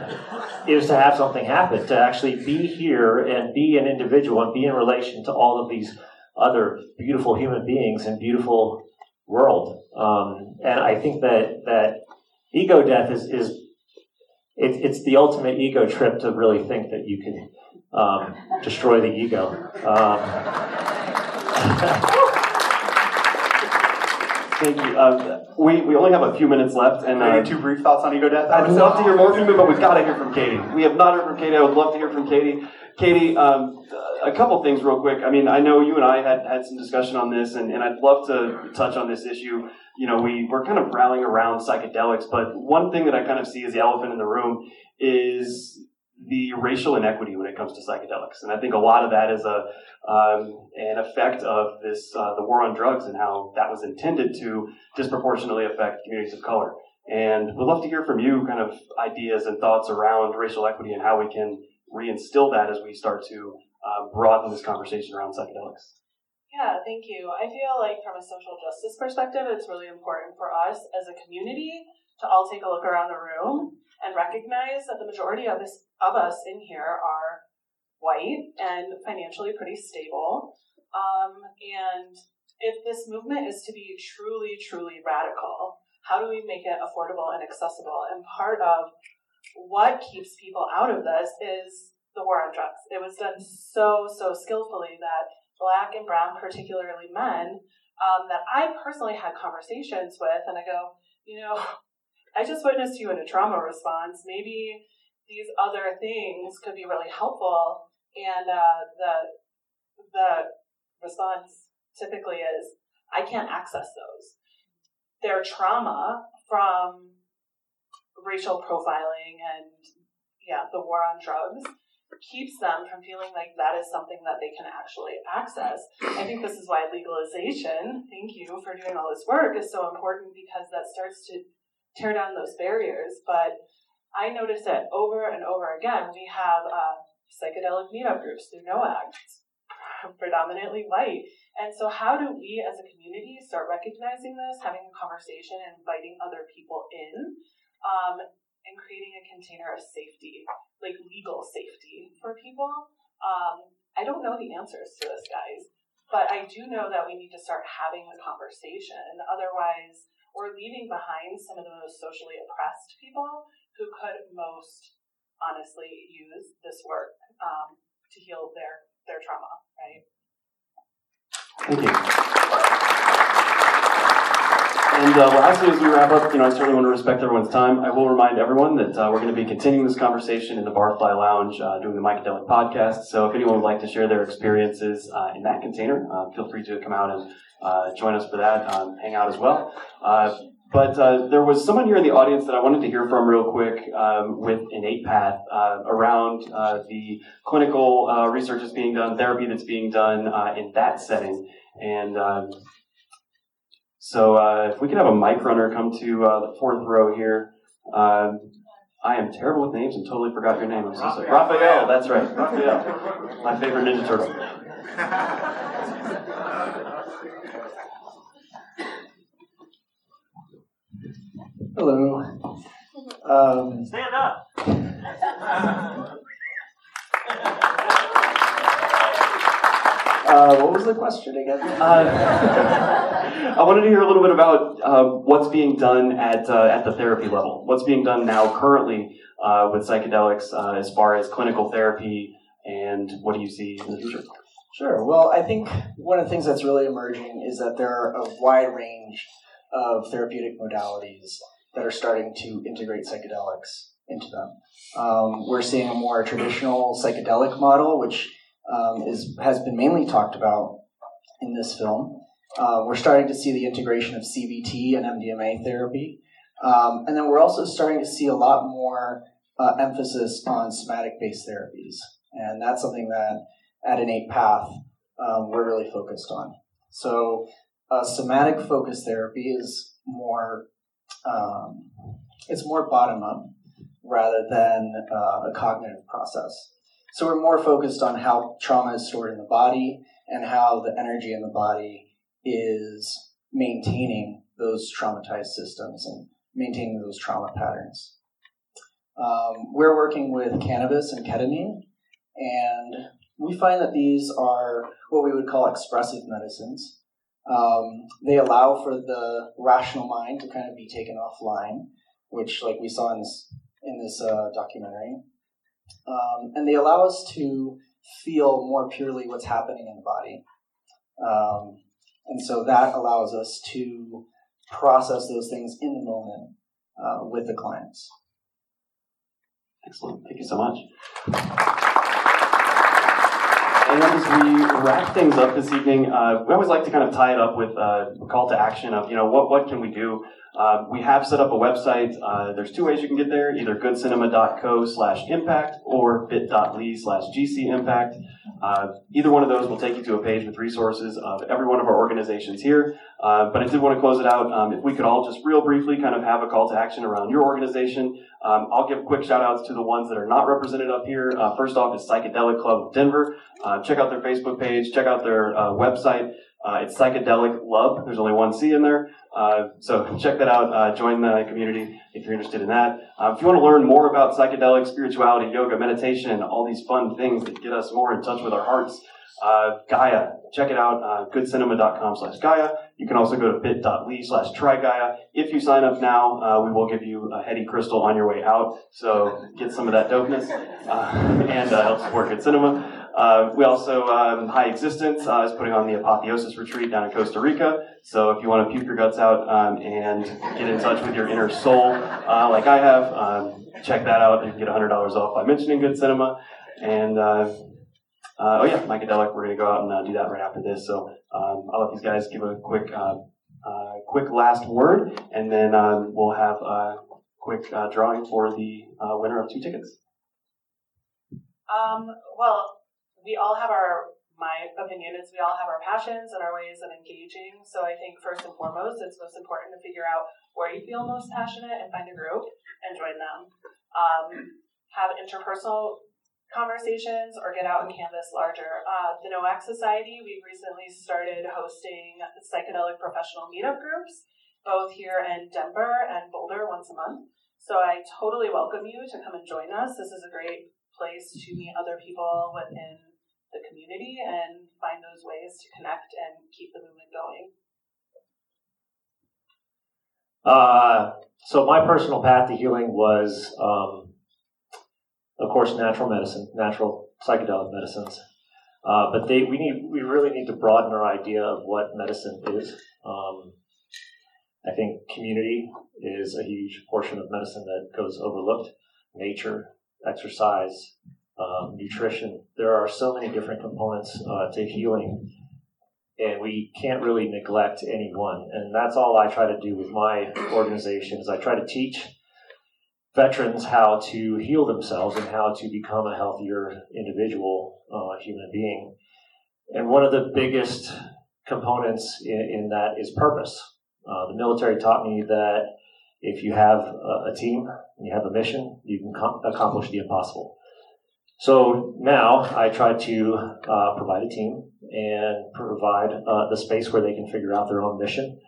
is to have something happen, to actually be here and be an individual and be in relation to all of these other beautiful human beings and beautiful world. Um, and I think that that ego death is is it, it's the ultimate ego trip to really think that you can um, destroy the ego. Um, Thank you. Uh, we, we only have a few minutes left, and uh, two brief thoughts on ego death. I'd love to hear more from you, but we've got to hear from Katie. We have not heard from Katie. I would love to hear from Katie. Katie, um, a couple things real quick. I mean, I know you and I had had some discussion on this, and, and I'd love to touch on this issue. You know, we, we're kind of rallying around psychedelics, but one thing that I kind of see as the elephant in the room is the racial inequity when it comes to psychedelics, and I think a lot of that is a um, an effect of this uh, the war on drugs and how that was intended to disproportionately affect communities of color. And we'd love to hear from you, kind of ideas and thoughts around racial equity and how we can reinstill that as we start to uh, broaden this conversation around psychedelics. Yeah, thank you. I feel like from a social justice perspective, it's really important for us as a community to all take a look around the room and recognize that the majority of us, of us in here are white and financially pretty stable. Um, and if this movement is to be truly, truly radical, how do we make it affordable and accessible? And part of what keeps people out of this is the war on drugs. It was done so, so skillfully that black and brown, particularly men, um, that I personally had conversations with, and I go, you know, I just witnessed you in a trauma response. Maybe these other things could be really helpful. And uh, the the response typically is, I can't access those. Their trauma from racial profiling and yeah, the war on drugs keeps them from feeling like that is something that they can actually access. I think this is why legalization, thank you for doing all this work, is so important because that starts to tear down those barriers. But I notice that over and over again, we have uh, psychedelic meetup groups through NOAG, predominantly white. And so, how do we as a community start recognizing this, having a conversation, and inviting other people in? Um, and creating a container of safety, like legal safety for people. Um, I don't know the answers to this, guys, but I do know that we need to start having the conversation. Otherwise, we're leaving behind some of the most socially oppressed people who could most honestly use this work um, to heal their their trauma, right? Thank you. And uh, lastly, as we wrap up, you know, I certainly want to respect everyone's time. I will remind everyone that uh, we're going to be continuing this conversation in the Barfly Lounge uh, doing the Mycadelic podcast. So if anyone would like to share their experiences uh, in that container, uh, feel free to come out and uh, join us for that, um, hang out as well. but there was someone here in the audience that I wanted to hear from real quick um, with Innate Path around the clinical research that's being done, therapy that's being done in that setting. And um, so uh, if we could have a mic runner come to uh, the fourth row here. Um, I am terrible with names and totally forgot your name. I'm so sorry. Raphael, that's right. Raphael, my favorite Ninja Turtle. Hello. Um, Stand up. uh, what was the question again? Uh, I wanted to hear a little bit about uh, what's being done at uh, at the therapy level. What's being done now currently uh, with psychedelics uh, as far as clinical therapy, and what do you see in the future? Sure. Well, I think one of the things that's really emerging is that there are a wide range of therapeutic modalities that are starting to integrate psychedelics into them. Um, we're seeing a more traditional psychedelic model, which um, is has been mainly talked about in this film. Uh, we're starting to see the integration of CBT and MDMA therapy, um, and then we're also starting to see a lot more uh, emphasis on somatic-based therapies, and that's something that at Innate Path um, we're really focused on. So, uh, somatic-focused therapy is more um, it's more bottom up rather than uh, a cognitive process. So we're more focused on how trauma is stored in the body and how the energy in the body is maintaining those traumatized systems and maintaining those trauma patterns. Um, we're working with cannabis and ketamine, and we find that these are what we would call expressive medicines. Um, they allow for the rational mind to kind of be taken offline, which, like we saw in this in this uh, documentary, um, and they allow us to feel more purely what's happening in the body, um, and so that allows us to process those things in the moment uh, with the clients. Excellent. Thank you so much. And as we wrap things up this evening, uh, we always like to kind of tie it up with uh, a call to action of, you know, what, what can we do? Uh, we have set up a website. Uh, there's two ways you can get there, either goodcinema.co slash impact or bit.ly slash gcimpact. Uh, either one of those will take you to a page with resources of every one of our organizations here. Uh, but I did want to close it out. Um, if we could all just real briefly kind of have a call to action around your organization. Um, I'll give quick shout outs to the ones that are not represented up here. Uh, first off is Psychedelic Club of Denver. Uh, check out their Facebook page, check out their uh, website. Uh, it's Psychedelic Love. There's only one C in there. Uh, so check that out. Uh, join the community if you're interested in that. if you want to learn more about psychedelic spirituality, yoga, meditation, all these fun things that get us more in touch with our hearts, Gaia, check it out. Goodcinema.com slash Gaia. You can also go to bit.ly slash try Gaia. If you sign up now, uh, we will give you a heady crystal on your way out. So get some of that dopeness uh, and uh, help support Good Cinema. Uh, we also, um, High Existence uh, is putting on the Apotheosis Retreat down in Costa Rica. So if you want to puke your guts out um, and get in touch with your inner soul, uh, like I have, um, check that out. You can get $100 off by mentioning Good Cinema. And uh, uh, oh yeah, Mycadelic, we're going to go out and uh, do that right after this. So um, I'll let these guys give a quick, quick last word, and then um, we'll have a quick drawing for the winner of two tickets. Um, well, we all have our my opinion is we all have our passions and our ways of engaging. So I think first and foremost, it's most important to figure out where you feel most passionate and find a group and join them. Um, have interpersonal conversations or get out and canvas larger. Uh, the NOAC Society, we've recently started hosting psychedelic professional meetup groups, both here in Denver and Boulder once a month. So I totally welcome you to come and join us. This is a great place to meet other people within the community and find those ways to connect and keep the movement going? Uh, so my personal path to healing was, um, of course, natural medicine, natural psychedelic medicines. Uh, but they, we need, we really need to broaden our idea of what medicine is. Um, I think community is a huge portion of medicine that goes overlooked. Nature, exercise, um, nutrition. There are so many different components uh, to healing, and we can't really neglect any one. And that's all I try to do with my organization is I try to teach veterans how to heal themselves and how to become a healthier individual, uh, human being. And one of the biggest components in, in that is purpose. Uh, the military taught me that if you have a, a team and you have a mission, you can com- accomplish the impossible. So now I try to uh, provide a team and provide uh, the space where they can figure out their own mission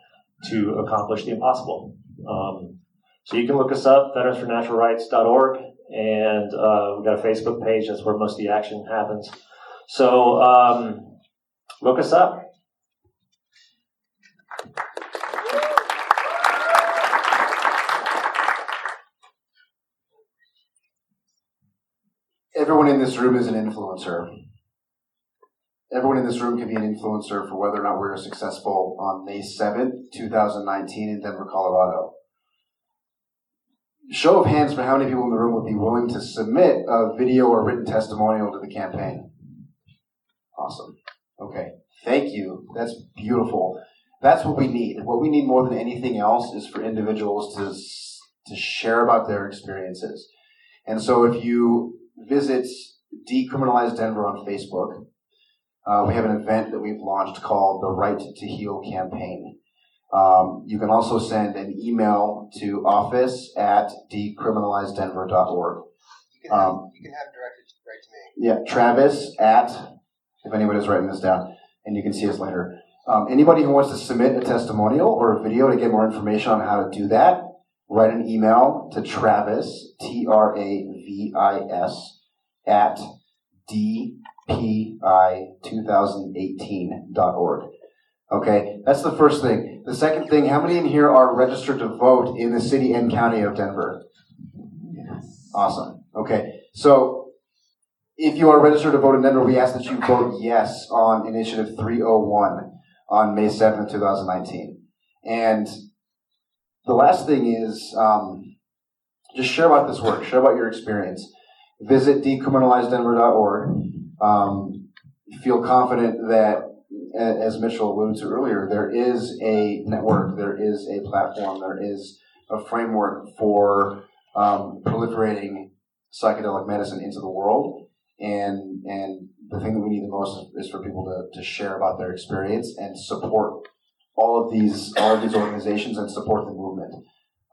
to accomplish the impossible. Um, so you can look us up, veteransfornaturalrights.org, and uh, we've got a Facebook page. That's where most of the action happens. So um, look us up. everyone in this room is an influencer. Everyone in this room can be an influencer for whether or not we're successful on May 7th, 2019 in Denver, Colorado. show of hands for how many people in the room would be willing to submit a video or written testimonial to the campaign. Awesome. Okay. Thank you. That's beautiful. That's what we need. What we need more than anything else is for individuals to to share about their experiences. And so if you visit Decriminalize Denver on Facebook, uh, we have an event that we've launched called the Right to Heal campaign. Um, you can also send an email to office at decriminalizedenver.org. You can, have, um, you can have directed right to me. Yeah, Travis at, if anybody's writing this down, and you can see us later. Um, anybody who wants to submit a testimonial or a video to get more information on how to do that, write an email to Travis, T R A V I S, at dpi2018.org. Okay, that's the first thing. The second thing, how many in here are registered to vote in the city and county of Denver? Yes. Awesome. Okay, so if you are registered to vote in Denver, we ask that you vote yes on Initiative 301 on May 7th, 2019. And the last thing is um, just share about this work, share about your experience. Visit decriminalizedenver.org. Um, feel confident that, as Mitchell alluded to earlier, there is a network, there is a platform, there is a framework for um, proliferating psychedelic medicine into the world. And, and the thing that we need the most is, for people to, to share about their experience and support all of these all of these organizations and support the movement.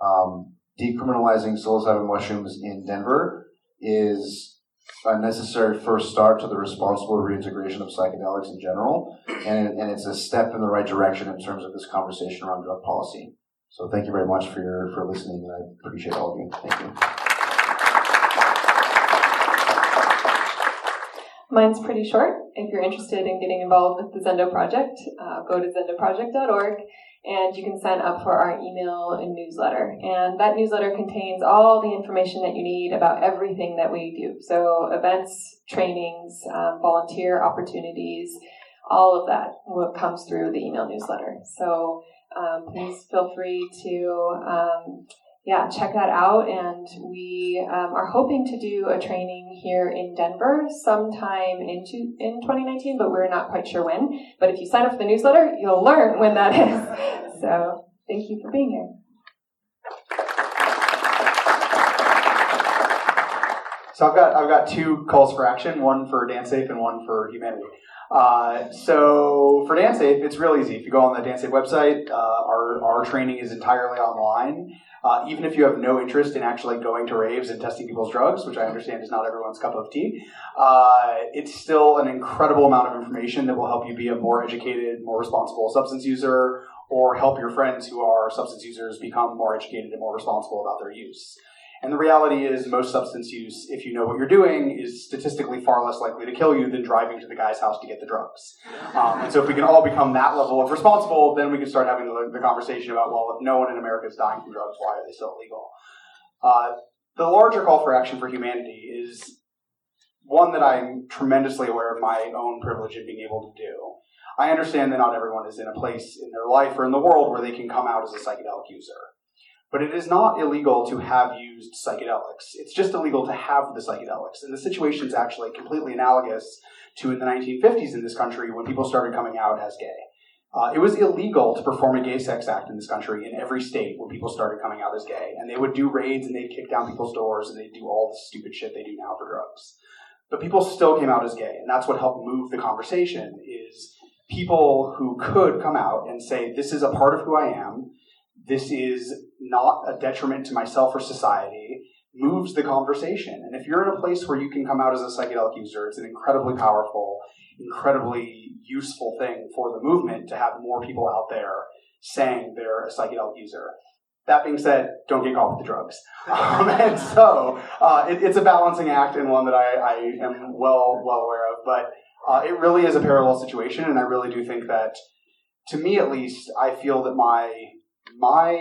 Um, decriminalizing psilocybin mushrooms in Denver is a necessary first start to the responsible reintegration of psychedelics in general, and, and it's a step in the right direction in terms of this conversation around drug policy. So thank you very much for your for listening, and I appreciate all of you. Thank you. Mine's pretty short. If you're interested in getting involved with the Zendo project, uh, go to zendoproject.org and you can sign up for our email and newsletter. And that newsletter contains all the information that you need about everything that we do. So events, trainings, um, volunteer opportunities, all of that what comes through the email newsletter. So um, please feel free to um, yeah, check that out. And we um, are hoping to do a training here in Denver sometime into in 2019, but we're not quite sure when. But if you sign up for the newsletter, you'll learn when that is. So thank you for being here. So I've got I've got two calls for action, one for DanceSafe and one for humanity. Uh, so for DanceSafe, it's real easy. If you go on the DanceSafe website, uh, our, our training is entirely online. Uh, even if you have no interest in actually going to raves and testing people's drugs, which I understand is not everyone's cup of tea, uh, it's still an incredible amount of information that will help you be a more educated, more responsible substance user, or help your friends who are substance users become more educated and more responsible about their use. And the reality is, most substance use, if you know what you're doing, is statistically far less likely to kill you than driving to the guy's house to get the drugs. Um, and so, if we can all become that level of responsible, then we can start having the, the, conversation about, well, if no one in America is dying from drugs, why are they still illegal? Uh, the larger call for action for humanity is one that I'm tremendously aware of my own privilege in being able to do. I understand that not everyone is in a place in their life or in the world where they can come out as a psychedelic user. But it is not illegal to have used psychedelics. It's just illegal to have the psychedelics. And the situation is actually completely analogous to in the 1950s in this country when people started coming out as gay. Uh, it was illegal to perform a gay sex act in this country in every state when people started coming out as gay. And they would do raids and they'd kick down people's doors and they'd do all the stupid shit they do now for drugs. But people still came out as gay. And that's what helped move the conversation is people who could come out and say, this is a part of who I am this is not a detriment to myself or society moves the conversation. And if you're in a place where you can come out as a psychedelic user, it's an incredibly powerful, incredibly useful thing for the movement to have more people out there saying they're a psychedelic user. That being said, don't get caught with the drugs. Um, and so uh, it, it's a balancing act and one that I, I am well well aware of. But uh, it really is a parallel situation, and I really do think that, to me at least, I feel that my my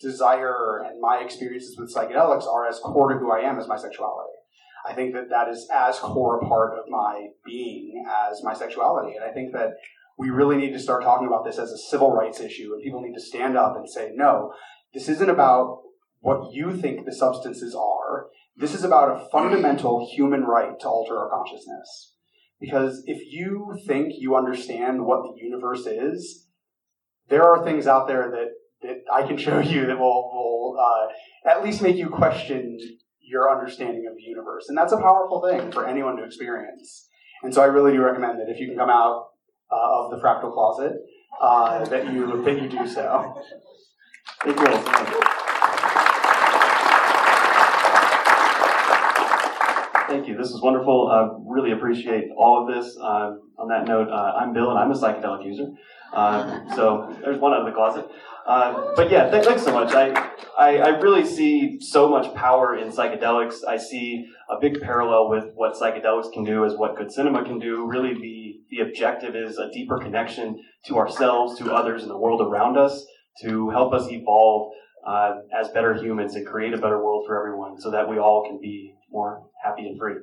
desire and my experiences with psychedelics are as core to who I am as my sexuality. I think that that is as core a part of my being as my sexuality. And I think that we really need to start talking about this as a civil rights issue and people need to stand up and say, no, this isn't about what you think the substances are. This is about a fundamental human right to alter our consciousness. Because if you think you understand what the universe is, there are things out there that, that I can show you that will, will uh, at least make you question your understanding of the universe. And that's a powerful thing for anyone to experience. And so I really do recommend that if you can come out uh, of the fractal closet, uh, that you that you do so. Thank you. Thank you. This is wonderful. I uh, really appreciate all of this. Uh, on that note, uh, I'm Bill, and I'm a psychedelic user. Uh, so there's one out of the closet. Uh, but yeah, th- thanks so much. I, I, I really see so much power in psychedelics. I see a big parallel with what psychedelics can do as what good cinema can do. Really, the the objective is a deeper connection to ourselves, to others, and the world around us to help us evolve uh, as better humans and create a better world for everyone, so that we all can be more happy and free.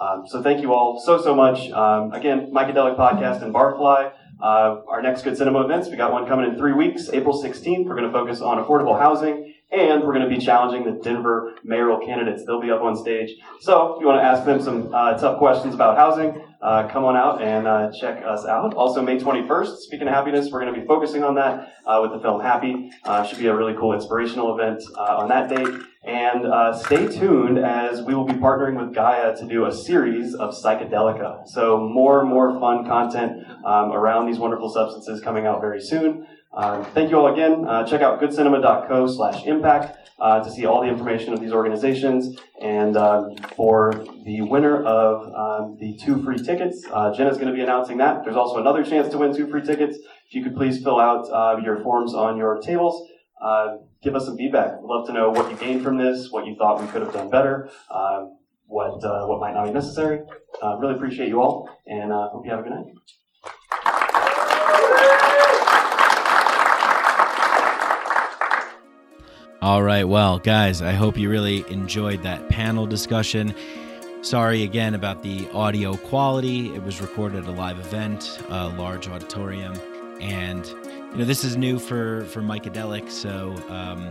Um, so thank you all so so much. Um, again, Mycadelic Podcast and Barfly. Uh, our next Good Cinema events, we got one coming in three weeks, April 16th. We're going to focus on affordable housing, and we're going to be challenging the Denver mayoral candidates. They'll be up on stage. So if you want to ask them some uh, tough questions about housing, uh, come on out and uh, check us out. Also, May 21st, speaking of happiness, we're going to be focusing on that uh, with the film Happy. Uh, should be a really cool inspirational event uh, on that date. And uh, stay tuned as we will be partnering with Gaia to do a series of psychedelica. So more and more fun content um, around these wonderful substances coming out very soon. Uh, thank you all again. Uh, check out goodcinema.co slash impact uh, to see all the information of these organizations. And um, for the winner of um, the two free tickets, uh, Jenna's going to be announcing that. There's also another chance to win two free tickets. If you could please fill out uh, your forms on your tables uh, give us some feedback. We'd love to know what you gained from this, what you thought we could have done better, um, what uh, what might not be necessary. Uh, really appreciate you all, and uh, hope you have a good night. All right, well, guys, I hope you really enjoyed that panel discussion. Sorry again about the audio quality. It was recorded at a live event, a large auditorium, and you know this is new for for Mycadelic, so um,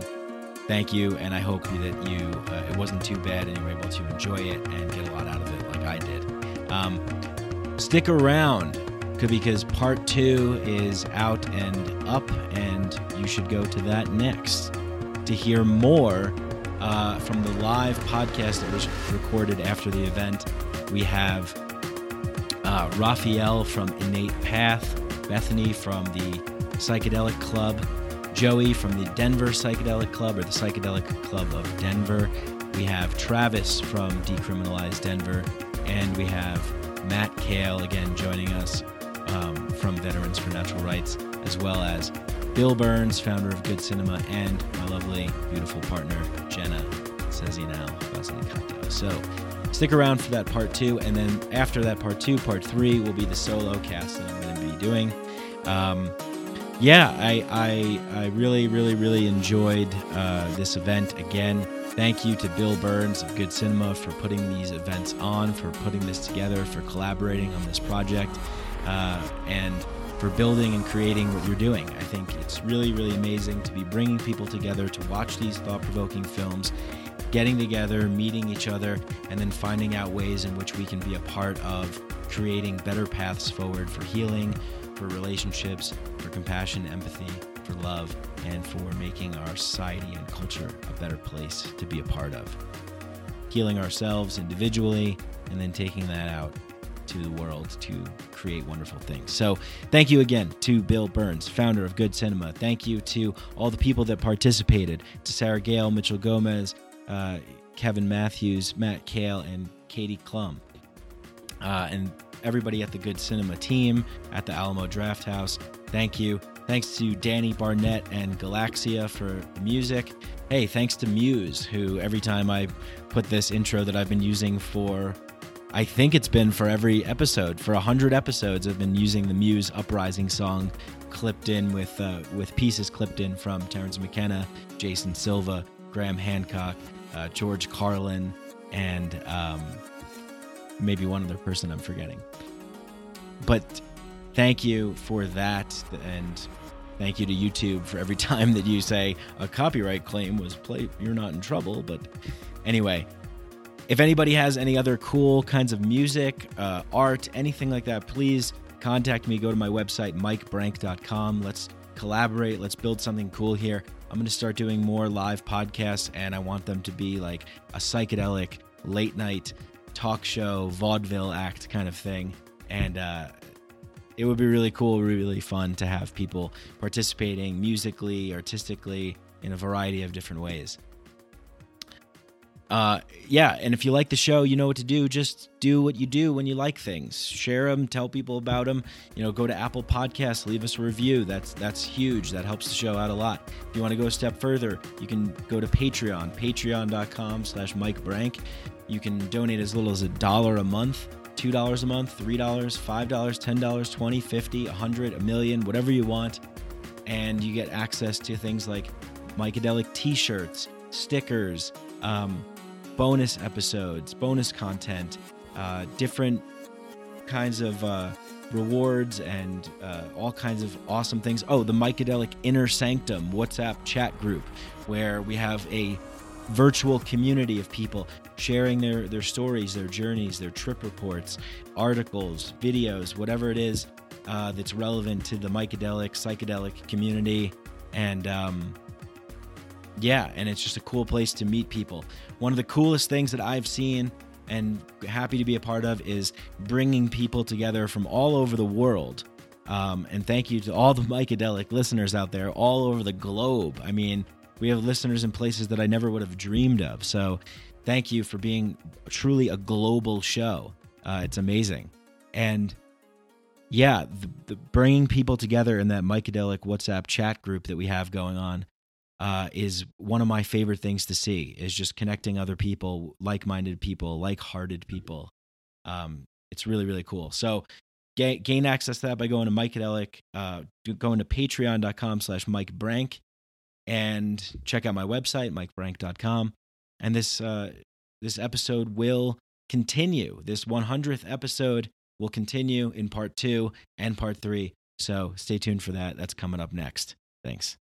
thank you, and I hope that you uh, it wasn't too bad and you were able to enjoy it and get a lot out of it, like I did. Um, stick around because part two is out and up, and you should go to that next to hear more uh, from the live podcast that was recorded after the event. We have uh, Raphael from Innate Path, Bethany from the Psychedelic Club, Joey from the Denver Psychedelic Club or the Psychedelic Club of Denver. We have Travis from Decriminalize Denver, and we have Matt Kahl again joining us um, from Veterans for Natural Rights, as well as Bill Burns, founder of Good Cinema, and my lovely, beautiful partner, Jenna Cezinal Basilicato. So stick around for that part two. And then after that part two, part three will be the solo cast that I'm going to be doing. Um, yeah, I, I, I really, really, really enjoyed uh, this event. Again, thank you to Bill Burns of Good Cinema for putting these events on, for putting this together, for collaborating on this project, uh, and for building and creating what you're doing. I think it's really, really amazing to be bringing people together to watch these thought provoking films, getting together, meeting each other, and then finding out ways in which we can be a part of creating better paths forward for healing, for relationships, for compassion, empathy, for love, and for making our society and culture a better place to be a part of. Healing ourselves individually and then taking that out to the world to create wonderful things. So, thank you again to Bill Burns, founder of Good Cinema. Thank you to all the people that participated to Sara Gael, Mitchell Gomez, uh, Kevin Matthews, Matt Kahl, and Katie Klum. Uh, and everybody at the Good Cinema team at the Alamo Drafthouse. Thank you. Thanks to Danny Barnett and Galaxia for the music. Hey, thanks to Muse, who every time I put this intro that I've been using for, I think it's been for every episode, for 100 episodes, I've been using the Muse Uprising song clipped in with, uh, with pieces clipped in from Terence McKenna, Jason Silva, Graham Hancock, uh, George Carlin, and um, maybe one other person I'm forgetting. But thank you for that. And thank you to YouTube for every time that you say a copyright claim was played. You're not in trouble, but anyway. If anybody has any other cool kinds of music, uh, art, anything like that, please contact me. Go to my website, mikebrank.com. Let's collaborate. Let's build something cool here. I'm going to start doing more live podcasts, and I want them to be like a psychedelic late night talk show, vaudeville act kind of thing. And uh, it would be really cool, really fun to have people participating musically, artistically, in a variety of different ways uh, yeah, and if you like the show, you know what to do. Just do what you do when you like things. Share them, tell people about them. You know, go to Apple Podcasts, leave us a review. That's that's huge. That helps the show out a lot. If you want to go a step further, you can go to Patreon, patreon.com/slash Mike Brank. You can donate as little as a dollar a month, two dollars a month, three dollars, five dollars, ten dollars, twenty, fifty, a hundred, a million, whatever you want, and you get access to things like Mycadelic T-shirts, stickers. Um, bonus episodes, bonus content, uh, different kinds of uh, rewards, and uh, all kinds of awesome things. Oh, the Mycadelic Inner Sanctum WhatsApp chat group, where we have a virtual community of people sharing their, their stories, their journeys, their trip reports, articles, videos, whatever it is uh, that's relevant to the Mycadelic, psychedelic community. And um, yeah, and it's just a cool place to meet people. One of the coolest things that I've seen and happy to be a part of is bringing people together from all over the world. Um, and thank you to all the Mycadelic listeners out there all over the globe. I mean, we have listeners in places that I never would have dreamed of. So thank you for being truly a global show. Uh, it's amazing. And yeah, the, the bringing people together in that Mycadelic WhatsApp chat group that we have going on uh, is one of my favorite things to see is just connecting other people like-minded people like-hearted people um, it's really really cool so gain, gain access to that by going to mycadelic uh, going to patreon.com slash mike brank and check out my website mikebrank.com and this uh, this episode will continue. This 100th episode will continue in part two and part three. So stay tuned for that. That's coming up next. Thanks